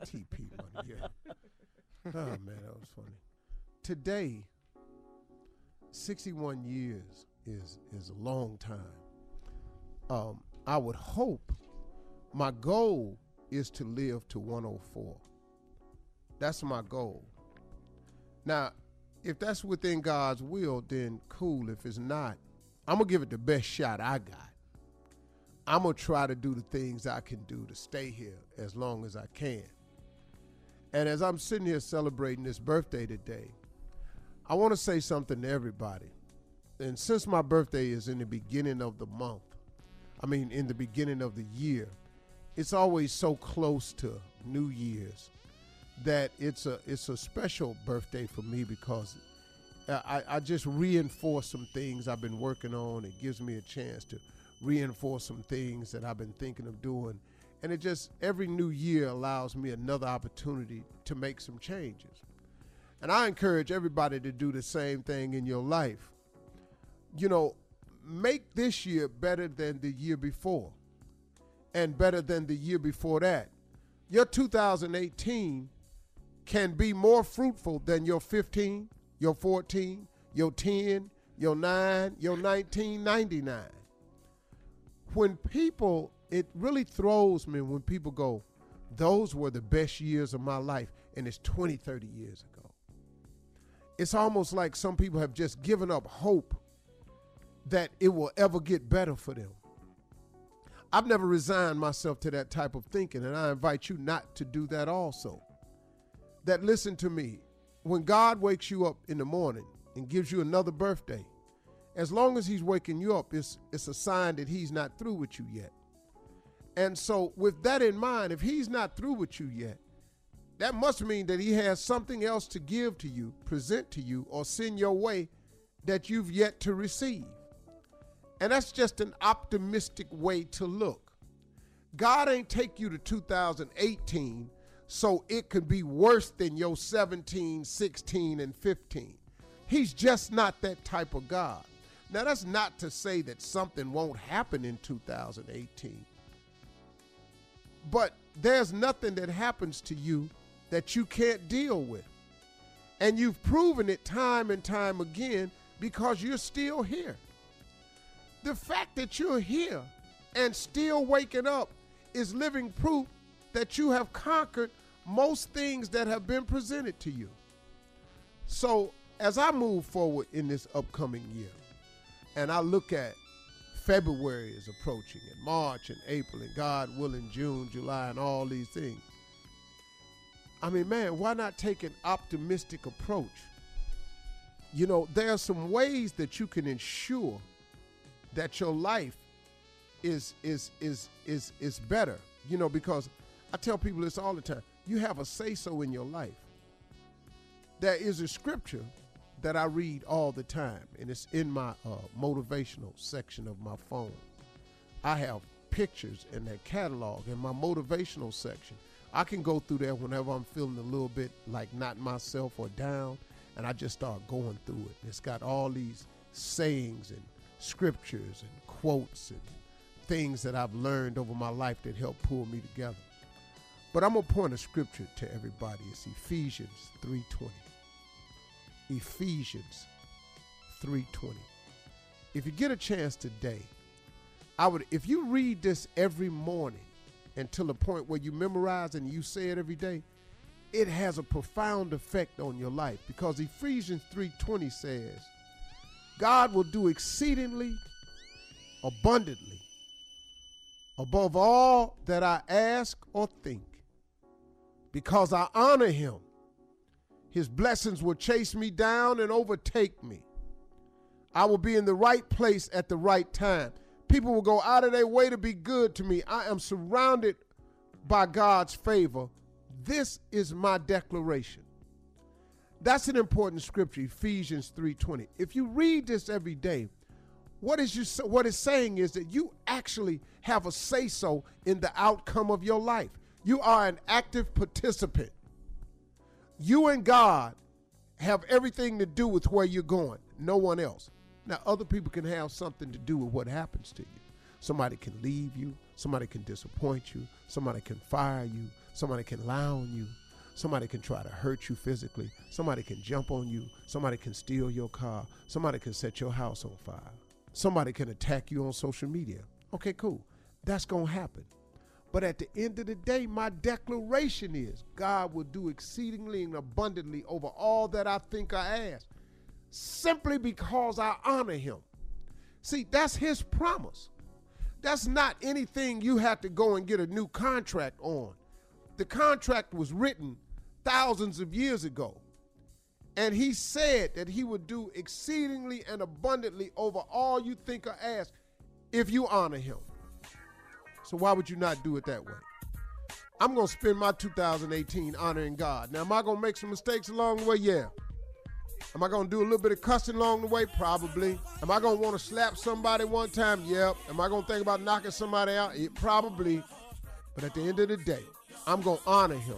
TP money, yeah. oh man, that was funny. Today, 61 years is is a long time. Um, I would hope my goal is to live to 104. That's my goal. Now, if that's within God's will, then cool. If it's not, I'm gonna give it the best shot I got. I'm gonna try to do the things I can do to stay here as long as I can. And as I'm sitting here celebrating this birthday today, I want to say something to everybody. And since my birthday is in the beginning of the month, I mean, in the beginning of the year, it's always so close to New Year's that it's a it's a special birthday for me because I, I just reinforce some things I've been working on. It gives me a chance to reinforce some things that I've been thinking of doing. And it just, every new year allows me another opportunity to make some changes. And I encourage everybody to do the same thing in your life. You know, make this year better than the year before and better than the year before that. Your 2018 can be more fruitful than your 15, your 14, your 10, your 9, your 1999. When people, it really throws me when people go, those were the best years of my life, and it's 20, 30 years ago. It's almost like some people have just given up hope that it will ever get better for them. I've never resigned myself to that type of thinking, and I invite you not to do that also. That listen to me, when God wakes you up in the morning and gives you another birthday, as long as he's waking you up, it's it's a sign that he's not through with you yet. And so, with that in mind, if he's not through with you yet, that must mean that he has something else to give to you, present to you, or send your way that you've yet to receive. And that's just an optimistic way to look. God ain't take you to 2018 so it could be worse than your 17, 16, and 15. He's just not that type of God. Now, that's not to say that something won't happen in 2018. But there's nothing that happens to you that you can't deal with. And you've proven it time and time again because you're still here. The fact that you're here and still waking up is living proof that you have conquered most things that have been presented to you. So, as I move forward in this upcoming year, and I look at February is approaching, and March and April, and God willing, June, July, and all these things. I mean, man, why not take an optimistic approach? You know, there are some ways that you can ensure that your life is is is is is better. You know, because I tell people this all the time. You have a say so in your life. There is a scripture that I read all the time, and it's in my uh, motivational section of my phone. I have pictures in that catalog in my motivational section. I can go through there whenever I'm feeling a little bit like not myself or down, and I just start going through it. It's got all these sayings and scriptures and quotes and things that I've learned over my life that help pull me together. But I'm gonna point a scripture to everybody. It's Ephesians 3:20. Ephesians 3:20. If you get a chance today, I would if you read this every morning until the point where you memorize and you say it every day, it has a profound effect on your life because Ephesians 3:20 says, God will do exceedingly abundantly above all that I ask or think because I honor him his blessings will chase me down and overtake me. I will be in the right place at the right time. People will go out of their way to be good to me. I am surrounded by God's favor. This is my declaration. That's an important scripture, Ephesians 3:20. If you read this every day, what is you what it's saying is that you actually have a say so in the outcome of your life. You are an active participant you and God have everything to do with where you're going, no one else. Now, other people can have something to do with what happens to you. Somebody can leave you, somebody can disappoint you, somebody can fire you, somebody can lie on you, somebody can try to hurt you physically, somebody can jump on you, somebody can steal your car, somebody can set your house on fire, somebody can attack you on social media. Okay, cool. That's going to happen. But at the end of the day, my declaration is God will do exceedingly and abundantly over all that I think I ask, simply because I honor Him. See, that's His promise. That's not anything you have to go and get a new contract on. The contract was written thousands of years ago. And he said that he would do exceedingly and abundantly over all you think or ask if you honor him. So why would you not do it that way? I'm gonna spend my 2018 honoring God. Now, am I gonna make some mistakes along the way? Yeah. Am I gonna do a little bit of cussing along the way? Probably. Am I gonna want to slap somebody one time? Yep. Am I gonna think about knocking somebody out? It, probably. But at the end of the day, I'm gonna honor him.